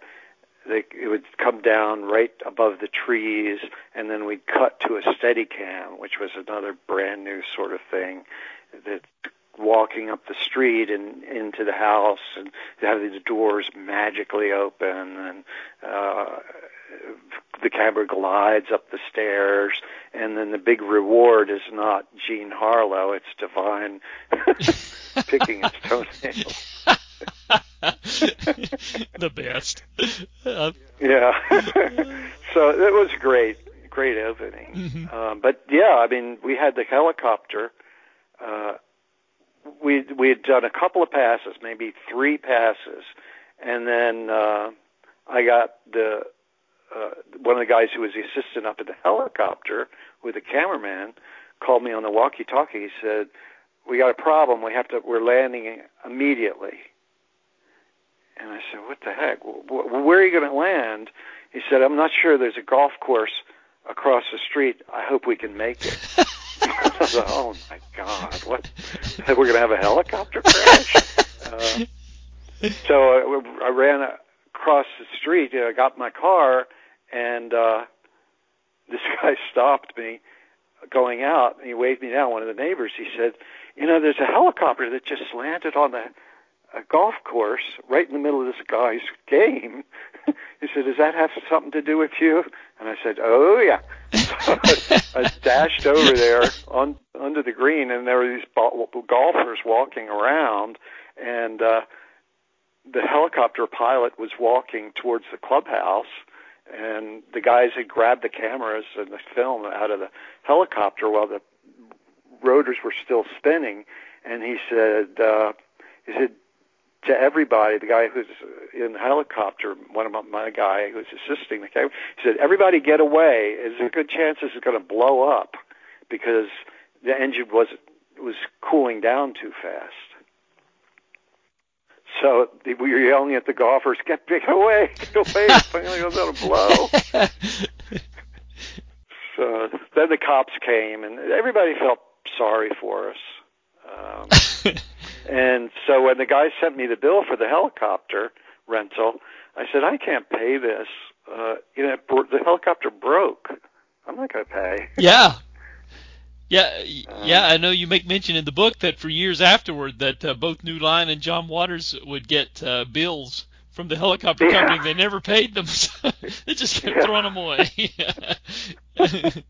they, it would come down right above the trees, and then we'd cut to a Steadicam, which was another brand new sort of thing that walking up the street and into the house and having the doors magically open and uh the camera glides up the stairs and then the big reward is not Jean Harlow it's Divine picking his toenails. The best. Uh, yeah. So it was great great opening. Mm-hmm. um, but yeah I mean we had the helicopter uh we we had done a couple of passes, maybe three passes, and then uh, I got the uh, one of the guys who was the assistant up in the helicopter with the cameraman called me on the walkie-talkie. He said, "We got a problem. We have to. We're landing immediately." And I said, "What the heck? Where are you going to land?" He said, "I'm not sure. There's a golf course across the street. I hope we can make it." I thought, oh my God, what? We're going to have a helicopter crash? Uh, so I, I ran across the street. I got my car, and uh, this guy stopped me going out, and he waved me down. One of the neighbors, he said, "You know, there's a helicopter that just landed on the a golf course right in the middle of this guy's game." he said, "Does that have something to do with you?" And I said, "Oh yeah." I dashed over there on under the green, and there were these golfers walking around, and uh, the helicopter pilot was walking towards the clubhouse, and the guys had grabbed the cameras and the film out of the helicopter while the rotors were still spinning, and he said, uh, he said, to everybody, the guy who's in the helicopter, one of my, my guy who's assisting the camera, he said, "Everybody get away. There's a good chance this is going to blow up because the engine was was cooling down too fast." So we were yelling at the golfers, "Get, get away! Get away! It's going to blow!" so then the cops came, and everybody felt sorry for us. Um, and so when the guy sent me the bill for the helicopter rental, I said, I can't pay this. Uh, you know, the helicopter broke. I'm not going to pay. Yeah. Yeah, yeah, I know you make mention in the book that for years afterward that uh, both New Line and John Waters would get uh, bills from the helicopter Yeah. company. They never paid them. So they just kept Yeah. throwing them away.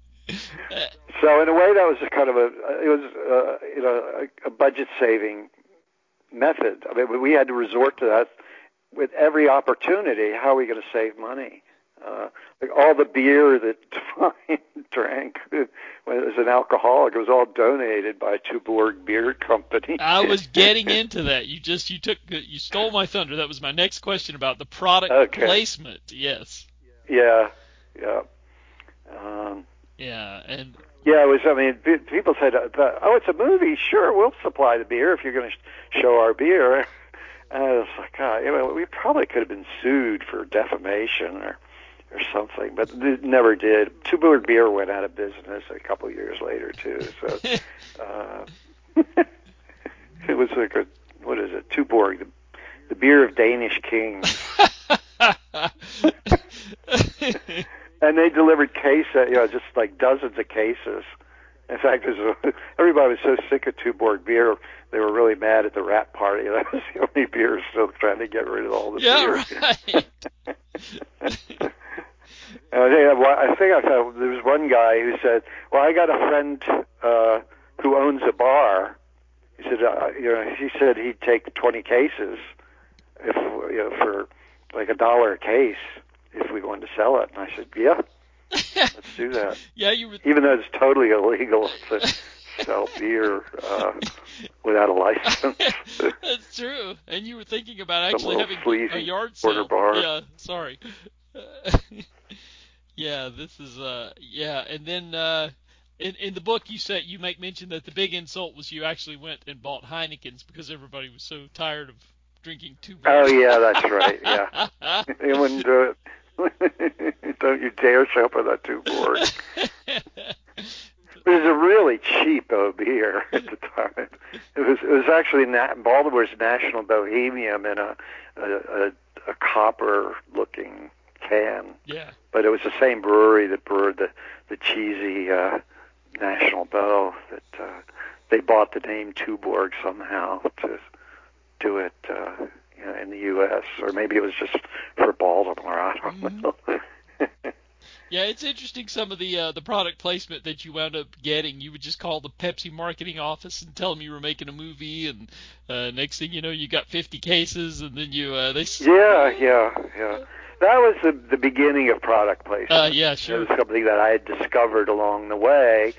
So in a way, that was a kind of a it was uh, you know a, a budget saving method. I mean, we had to resort to that with every opportunity. How are we going to save money? Uh, like all the beer that Divine drank when it was an alcoholic, it was all donated by Tuborg Beer Company. I was getting into that. You just you took you stole my thunder. That was my next question about the product Okay. placement. Yes. yeah, yeah. Um, Yeah, and Yeah, it was. I mean, people said, uh, "Oh, it's a movie. Sure, we'll supply the beer if you're going to show our beer." And I was like, God, you know, we probably could have been sued for defamation or or something, but it never did. Tuborg Beer went out of business a couple years later too. So uh, it was like a what is it? Tuborg, the, the beer of Danish kings. and they delivered cases, you know, just like dozens of cases. In fact, was, everybody was so sick of Tuborg beer, they were really mad at the rat party. That was the only beer still trying to get rid of all the yeah, beer. right. And I think, I I think I found there was one guy who said, "Well, I got a friend uh, who owns a bar." He said, uh, "You know, he said he'd take 20 cases if you know for like a dollar a case if we wanted to sell it." And I said, "Yeah, let's do that." yeah, you were Even though it's totally illegal to sell beer uh, without a license. That's true. And you were thinking about actually having a yard sale. bar. Yeah, sorry. yeah, this is uh yeah, and then uh in in the book you said you make mention that the big insult was you actually went and bought Heineken's because everybody was so tired of drinking two oh beers. yeah, that's right. Yeah, you wouldn't do it. Don't you dare show up with that Tuborg. It was a really cheap uh, beer at the time. It was it was actually Na- Baltimore's National Bohemian in a a, a, a copper looking can, Yeah. but it was the same brewery that brewed the the cheesy uh, National Boh. That uh, they bought the name Tuborg somehow to do it uh, you know, in the U.S. or maybe it was just for Baltimore. I don't Mhm. know. Yeah, it's interesting some of the uh, the product placement that you wound up getting. You would just call the Pepsi marketing office and tell them you were making a movie, and uh, next thing you know, you got 50 cases, and then you uh, they. Yeah, yeah, yeah. That was the the beginning of product placement. Uh, yeah, It was something that I had discovered along the way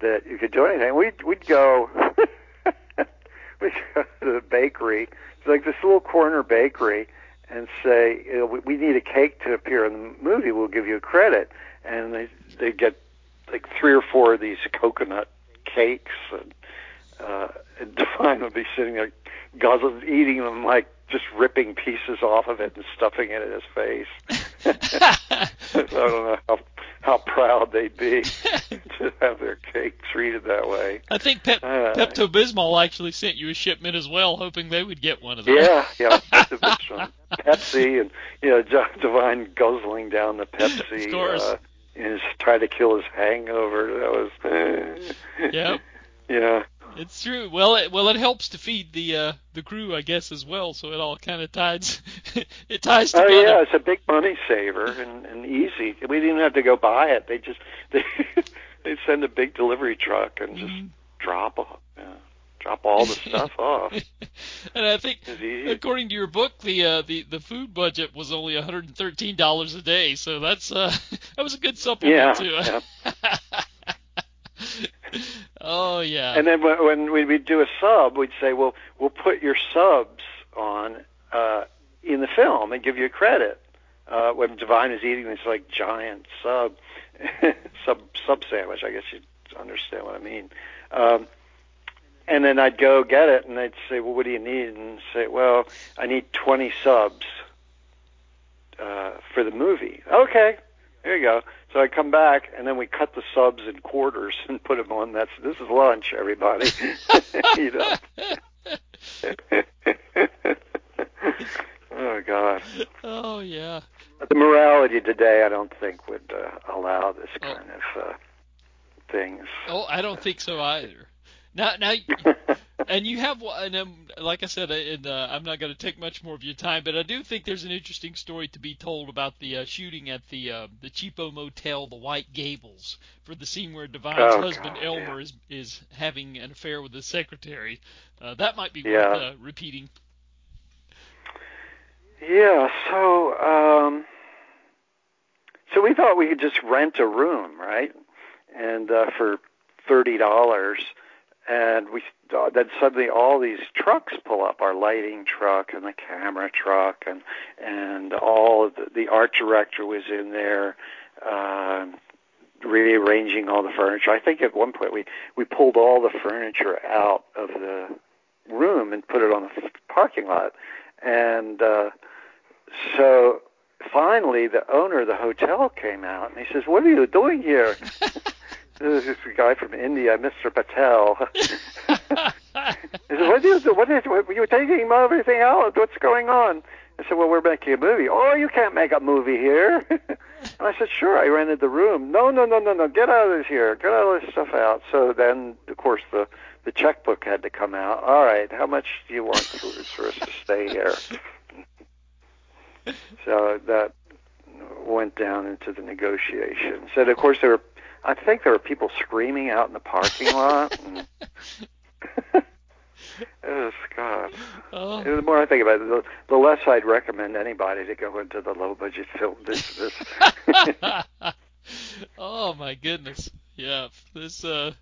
that you could do anything. We'd we'd go we'd go to the bakery. It's like this little corner bakery and say, you know, we, we need a cake to appear in the movie. We'll give you a credit, and they they get like three or four of these coconut cakes, and uh, and Divine would be sitting there guzzling, eating them like just ripping pieces off of it and stuffing it in his face. I don't know how how proud they'd be to have their cake treated that way. I think Pep- Uh, Pepto Bismol actually sent you a shipment as well, hoping they would get one of those. Yeah, yeah, Pepsi, and you know, John Divine guzzling down the Pepsi. Of course. Uh, and just trying to kill his hangover. That was. Yep. Yeah. It's true. Well, it, well, it helps to feed the uh, the crew, I guess, as well. So it all kind of ties it ties together. Oh yeah, it's a big money saver and, and easy. We didn't have to go buy it. They just they they send a big delivery truck and just Mhm. drop off, yeah, drop all the stuff off. and I think, according to your book, the uh, the the food budget was only 113 dollars a day. So that's uh, that was a good supplement Yeah, too. Oh yeah. And then when, we- we'd do a sub, we'd say, well, we'll put your subs on uh, in the film and give you a credit. Uh, when Divine is eating this like giant sub, sub sub sandwich, I guess you understand what I mean. Um, and then I'd go get it, and they'd say, "Well, what do you need?" And say, "Well, I need 20 subs uh, for the movie." Okay, there you go. So I come back, and then we cut the subs in quarters and put them on. That's this is lunch, everybody. you know. oh God. oh yeah. But the morality today, I don't think would uh, allow this Oh. kind of uh, things. Oh, I don't think so either. Now, now, and you have. And um, like I said, uh, and uh, I'm not going to take much more of your time, but I do think there's an interesting story to be told about the uh, shooting at the uh, the cheapo motel, the White Gables, for the scene where Divine's Oh, husband God, Elmer is is having an affair with his secretary. Uh, that might be Yeah. worth uh, repeating. Yeah, so um so we thought we could just rent a room, right? And uh for thirty dollars and we uh, then suddenly all these trucks pull up our lighting truck and the camera truck and and all the, the art director was in there uh, rearranging all the furniture i think at one point we we pulled all the furniture out of the room and put it on the parking lot and uh so finally, the owner of the hotel came out and he says, "What are you doing here?" this is a guy from India, Mr. Patel. he said, "What you do? What is? What, you're taking everything out? What's going on?" I said, "Well, we're making a movie." "Oh, you can't make a movie here." and I said, "Sure." I rented the room. "No, no, no, no, no. Get out of this here. Get all this stuff out." So then, of course, the the checkbook had to come out. All right, how much do you want for us to stay here? So that went down into the negotiations. And of course, there were, I think there were people screaming out in the parking lot. And oh, God. oh, The more I think about it, the, the less I'd recommend anybody to go into the low budget film business. oh my goodness. Yeah, this uh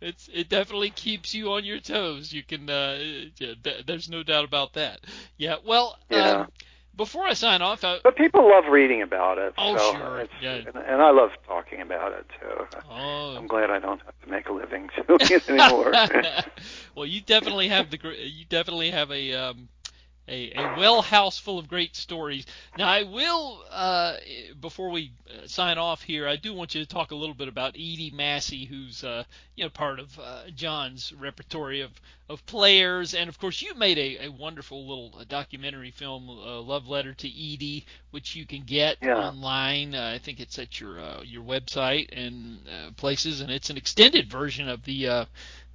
it's it definitely keeps you on your toes. You can uh yeah, th- there's no doubt about that. Yeah, well, Yeah. um before I sign off, I, but people love reading about it. Oh, so sure. Yeah. and, and I love talking about it too. oh I'm glad I don't have to make a living doing it anymore. well, you definitely have the you definitely have a um a, a well house full of great stories. Now, I will, uh, before we uh, sign off here, I do want you to talk a little bit about Edie Massey, who's uh, you know part of uh, John's repertory of, of players, and of course you made a, a wonderful little uh, documentary film, uh, Love Letter to Edie, which you can get Yeah. online. Uh, I think it's at your uh, your website and uh, places, and it's an extended version of the uh,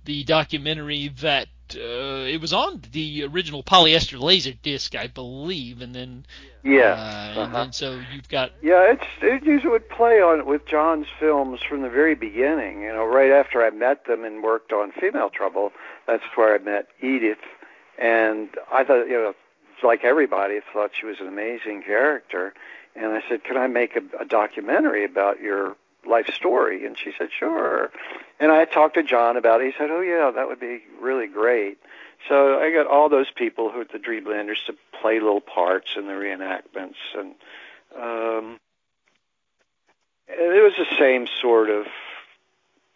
the documentary that uh, it was on the original polyester laser disc, I believe, and then Yeah. uh, and uh-huh. then so you've got Yeah, it's it usually would play on with John's films from the very beginning. You know, right after I met them and worked on Female Trouble, that's where I met Edith, and I thought, you know, like everybody, thought she was an amazing character. And I said, "Can I make a, a documentary about your life story?" And she said, "Sure." And I talked to John about it. He said, "Oh yeah, that would be really great." So I got all those people who the Dreamlanders to play little parts in the reenactments, and um, it was the same sort of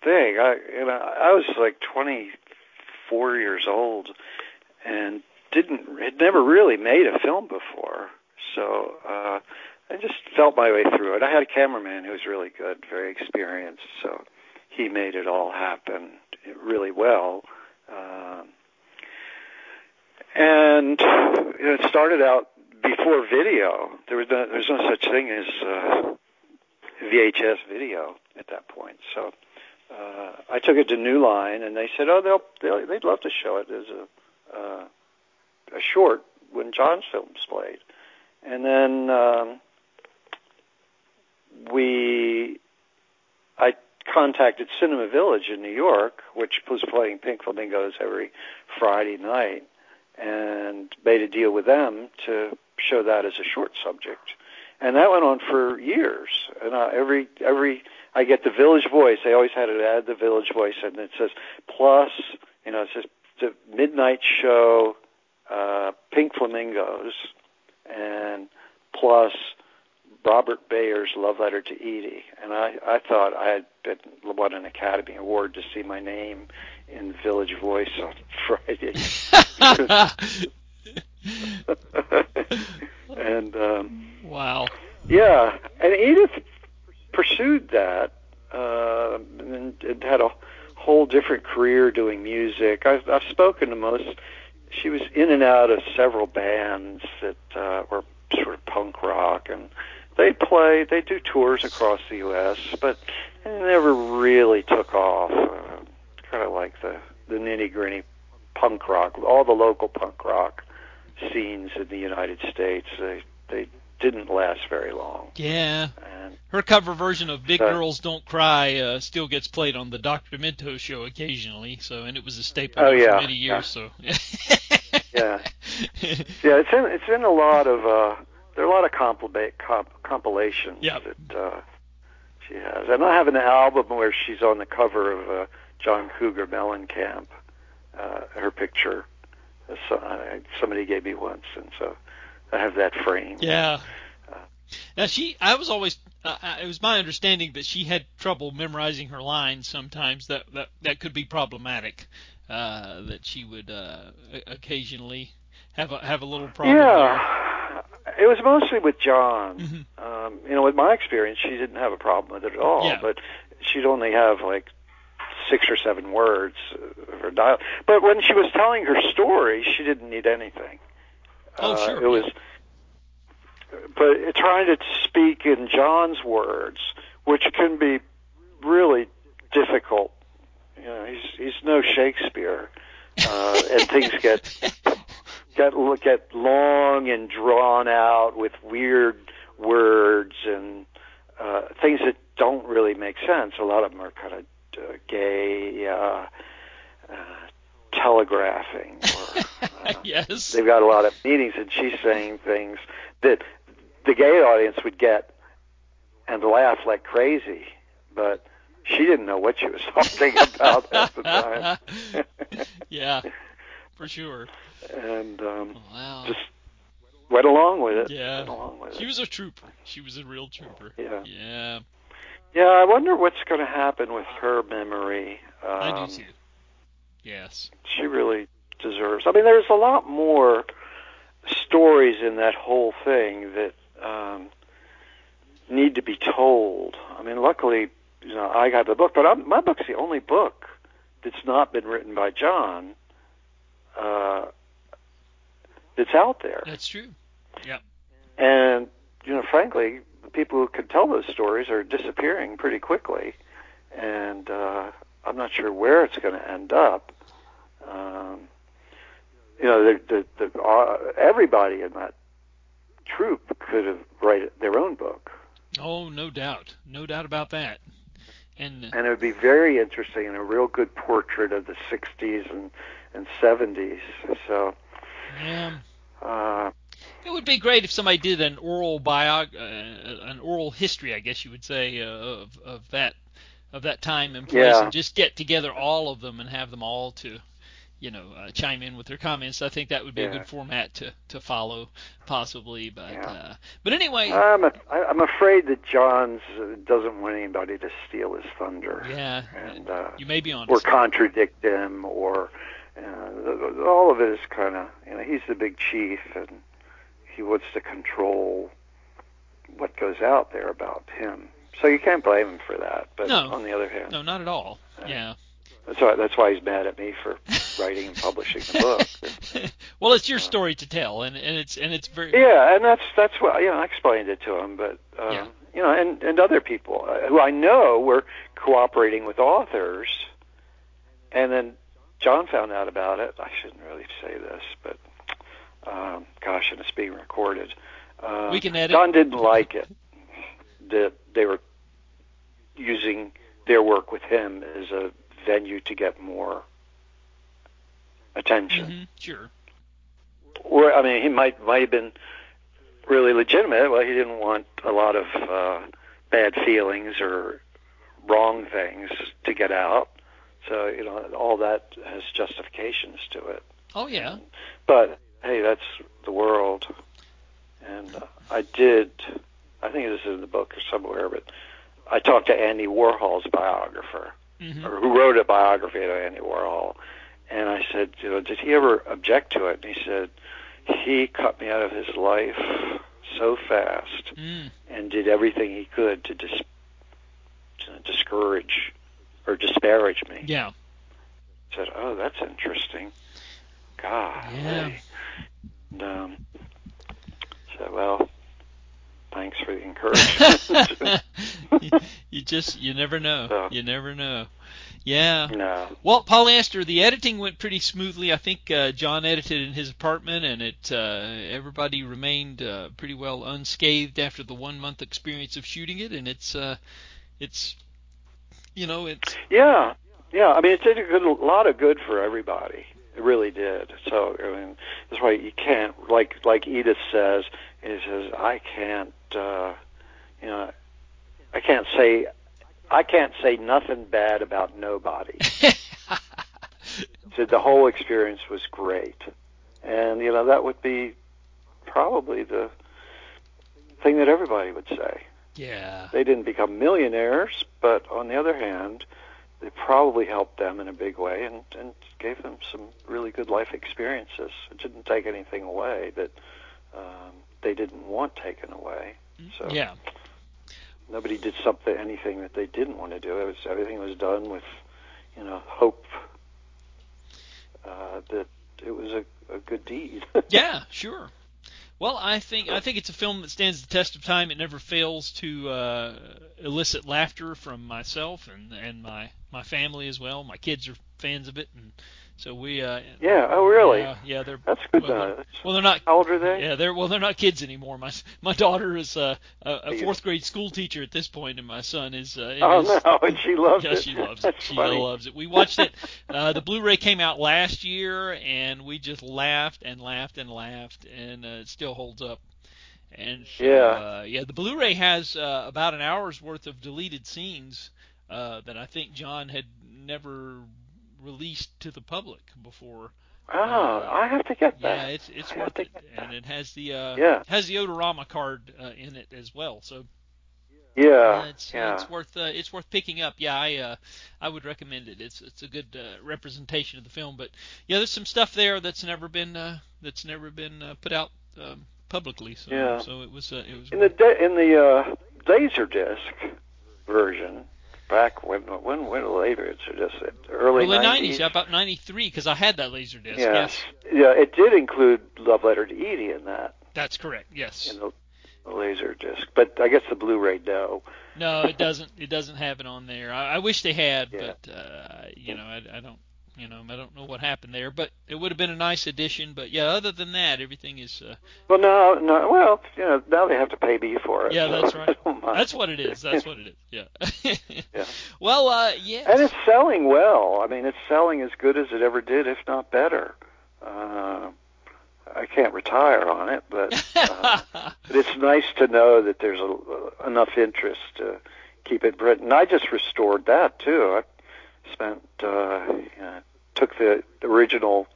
thing. I, you know, I was like 24 years old and didn't had never really made a film before, so uh, I just felt my way through it. I had a cameraman who was really good, very experienced, so he made it all happen really well. Um, and it started out before video. There was no, there was no such thing as uh, VHS video at that point. So uh, I took it to New Line, and they said, "Oh, they'll, they'll they'd love to show it as a uh, a short when John's films played." And then um, we, I contacted Cinema Village in New York, which was playing Pink Flamingos every Friday night, and made a deal with them to show that as a short subject. And that went on for years. And uh, every every I get the Village Voice. They always had to add the Village Voice, and it says plus, you know, it says the midnight show, uh, Pink Flamingos, and plus Robert Maier's Love Letter to Edie. And I I thought I had been won an Academy Award to see my name in Village Voice on Friday. and um, wow. yeah, and Edith pursued that uh, and, and had a whole different career doing music. I've, I've spoken to most. She was in and out of several bands that uh, were sort of punk rock, and play. They do tours across the U.S., but it never really took off. Uh, kind of like the the nitty gritty punk rock, all the local punk rock scenes in the United States. They they didn't last very long. Yeah. And Her cover version of Big So- Girls Don't Cry uh, still gets played on the Dr. Demento show occasionally, so and it was a staple Oh, yeah, for many years. So yeah, yeah, it's in it's in a lot of uh, there are a lot of comp- compilations Yep. that uh, she has, and I have an album where she's on the cover of uh, John Cougar Mellencamp. Uh, her picture, so, uh, somebody gave me once, and so I have that framed. yeah. Uh, Now she, I was always, uh, uh, it was my understanding that she had trouble memorizing her lines sometimes. That that that could be problematic. Uh, that she would uh, occasionally have a have a little problem there. It was mostly with John. Mhm. Um, you know, with my experience, she didn't have a problem with it at all. Yeah. But she'd only have like six or seven words of her dialogue. But when she was telling her story, she didn't need anything. Oh, uh, sure, It was, but trying to speak in John's words, which can be really difficult. You know, he's he's no Shakespeare, uh, and things get get get long and drawn out with weird words and uh, things that don't really make sense. A lot of them are kind of uh, gay uh, uh, telegraphing. Or, uh, yes. they've got a lot of meanings, and she's saying things that the gay audience would get and laugh like crazy, but she didn't know what she was talking about at the time. yeah, for sure. And um, Wow. just went along with it. Yeah. With She it. was a trooper. She was a real trooper. Yeah. Yeah, Yeah, I wonder what's going to happen with her memory. Um, I do too. Yes. She really deserves. I mean, there's a lot more stories in that whole thing that um, need to be told. I mean, luckily, you know, I got the book, but I'm, my book's the only book that's not been written by John uh, that's out there. That's true. Yeah. And you know, frankly, the people who could tell those stories are disappearing pretty quickly, and uh, I'm not sure where it's going to end up. Um, you know, the, the, the, uh, everybody in that troupe could have written their own book. Oh, no doubt, no doubt about that. And and it would be very interesting and a real good portrait of the '60s and and '70s. So, yeah, uh, it would be great if somebody did an oral biog, uh, an oral history, I guess you would say, uh, of of that of that time and place, Yeah. and just get together all of them and have them all to, you know, uh, chime in with their comments. I think that would be a good format to to follow, possibly. But Yeah. uh, but anyway, I'm a, I- I'm afraid that Johns uh, doesn't want anybody to steal his thunder. yeah, and uh, you may be honest. or contradict him or uh, all of it is kind of you know he's the big chief and he wants to control what goes out there about him so you can't blame him for that but No. on the other hand No, not at all. Yeah. that's why that's why he's mad at me for writing and publishing the book well, it's your story to tell, and, and it's and it's very yeah and that's that's what you know I explained it to him but um, Yeah. you know and and other people uh, who I know were cooperating with authors and then John found out about it. I shouldn't really say this, but um, gosh, and it's being recorded. Uh, We can edit. John didn't like it that they were using their work with him as a venue to get more attention. Mhm, sure. Or I mean, he might might have been really legitimate. Well, he didn't want a lot of uh, bad feelings or wrong things to get out. So you know, all that has justifications to it. Oh yeah. But hey, that's the world. And uh, I did. I think this is in the book or somewhere, but I talked to Andy Warhol's biographer, hmm or who wrote a biography of Andy Warhol, and I said, you know, did he ever object to it? And he said, he cut me out of his life so fast Mm. and did everything he could to dis- to discourage or disparage me. Yeah. I said, oh, that's interesting. God. Yeah. And, um, said, well, thanks for the encouragement. you, you just you never know. So- You never know. Yeah. no. Well, polyester, the editing went pretty smoothly. I think uh, John edited in his apartment, and it uh, everybody remained uh, pretty well unscathed after the one month experience of shooting it, and it's uh, it's you know it's Yeah, yeah. I mean, it did a good, a lot of good for everybody. It really did. So I mean, that's why you can't, like like Edith says, it says I can't, uh, you know, I can't say, I can't say nothing bad about nobody. Said the whole experience was great, and you know that would be probably the thing that everybody would say yeah they didn't become millionaires, but on the other hand, they probably helped them in a big way and, and gave them some really good life experiences. It didn't take anything away that um, they didn't want taken away. So yeah nobody did something, anything that they didn't want to do. It was everything was done with, you know, hope uh, that it was a, a good deed. yeah sure. Well, I think I think it's a film that stands the test of time. It never fails to uh, elicit laughter from myself and and my my family as well. My kids are fans of it, and so we. Uh, yeah. Oh, really? Yeah, yeah, they're That's good. Well, they're- well, they're not. how old are they? Yeah, they're well, they're not kids anymore. My my daughter is uh, a, a fourth grade school teacher at this point, and my son is. Uh, Oh is- no, and she loves yeah, it. she loves it. That's She funny. loves it. We watched it. Uh, the Blu-ray came out last year, and we just laughed and laughed and laughed, and uh, it still holds up. And so, Yeah. uh, yeah, the Blu-ray has uh, about an hour's worth of deleted scenes uh, that I think John had never released to the public before. Oh, I have to get that. Yeah, it's it's I worth it, and it has the uh, Yeah. has the Odorama card uh, in it as well. So Yeah, uh, it's yeah. it's worth uh, it's worth picking up. Yeah, I uh, I would recommend it. It's it's a good uh, representation of the film. But yeah, there's some stuff there that's never been uh, that's never been uh, put out um, publicly. So, Yeah. so it was uh, it was In the da- in the uh, Laserdisc version, back when when when the Laserdisc early early 90s. yeah, about 93 because I had that laser disc. Yes. Yeah, it did include Love Letter to Edie in that that's correct. Yes. in the, the laser disc, but I guess the Blu-ray no. No, it doesn't. It doesn't have it on there. I, I wish they had, Yeah. but uh, you know, I, I don't. You know, I don't know what happened there, but it would have been a nice addition. But yeah, other than that, everything is. Uh, Well, no, no. Well, you know, now they have to pay me for it. yeah, so that's right. That's what it is. That's what it is. Yeah. Yeah. Well, uh, yes. And it's selling well. I mean, it's selling as good as it ever did, if not better. Uh, I can't retire on it, but uh, but it's nice to know that there's a, uh, enough interest to keep it written. I just restored that too. I spent uh, you know, took the original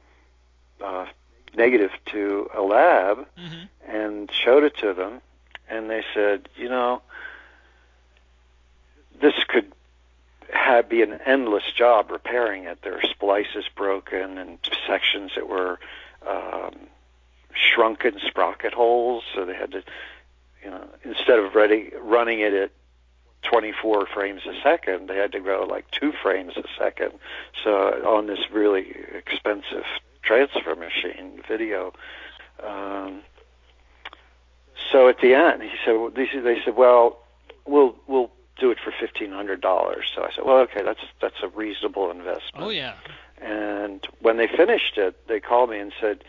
uh, negative to a lab hmm and showed it to them, and they said, you know, this could have, be an endless job repairing it. There are splices broken and sections that were um, shrunken sprocket holes, so they had to, you know, instead of ready, running it at 24 frames a second, they had to go like two frames a second. So on this really expensive transfer machine, video. Um, so at the end, he said, well, they said, they said, well, we'll we'll do it for fifteen hundred dollars. So I said, well, okay, that's that's a reasonable investment. Oh yeah. And when they finished it, they called me and said,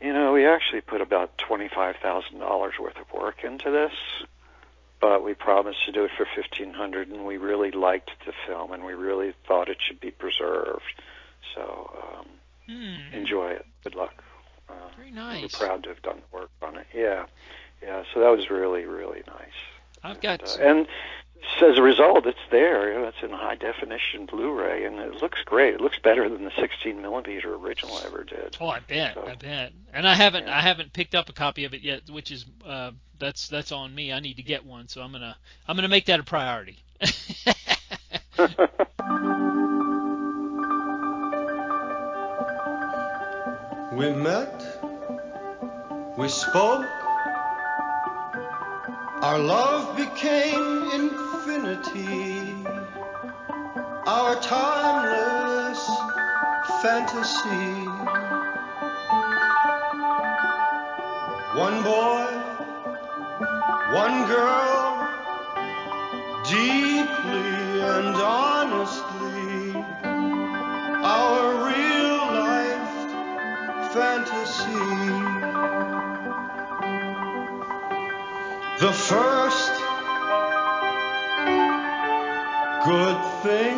you know, we actually put about twenty-five thousand dollars worth of work into this, but we promised to do it for fifteen hundred, and we really liked the film, and we really thought it should be preserved. So um, Hmm. enjoy it. Good luck. Uh, Very nice. we're proud to have done the work on it. Yeah, yeah. So that was really, really nice. I've got. Uh, and so as a result, it's there. You know, it's in high definition Blu-ray, and it looks great. It looks better than the 16 millimeter original ever did. Oh, I bet, So- I bet. And I haven't, Yeah. I haven't picked up a copy of it yet, which is, uh, that's that's on me. I need to get one, so I'm gonna, I'm gonna make that a priority. We met, we spoke, our love became infinity, our timeless fantasy. One boy, one girl, deeply and honestly, our real life fantasy. The first good thing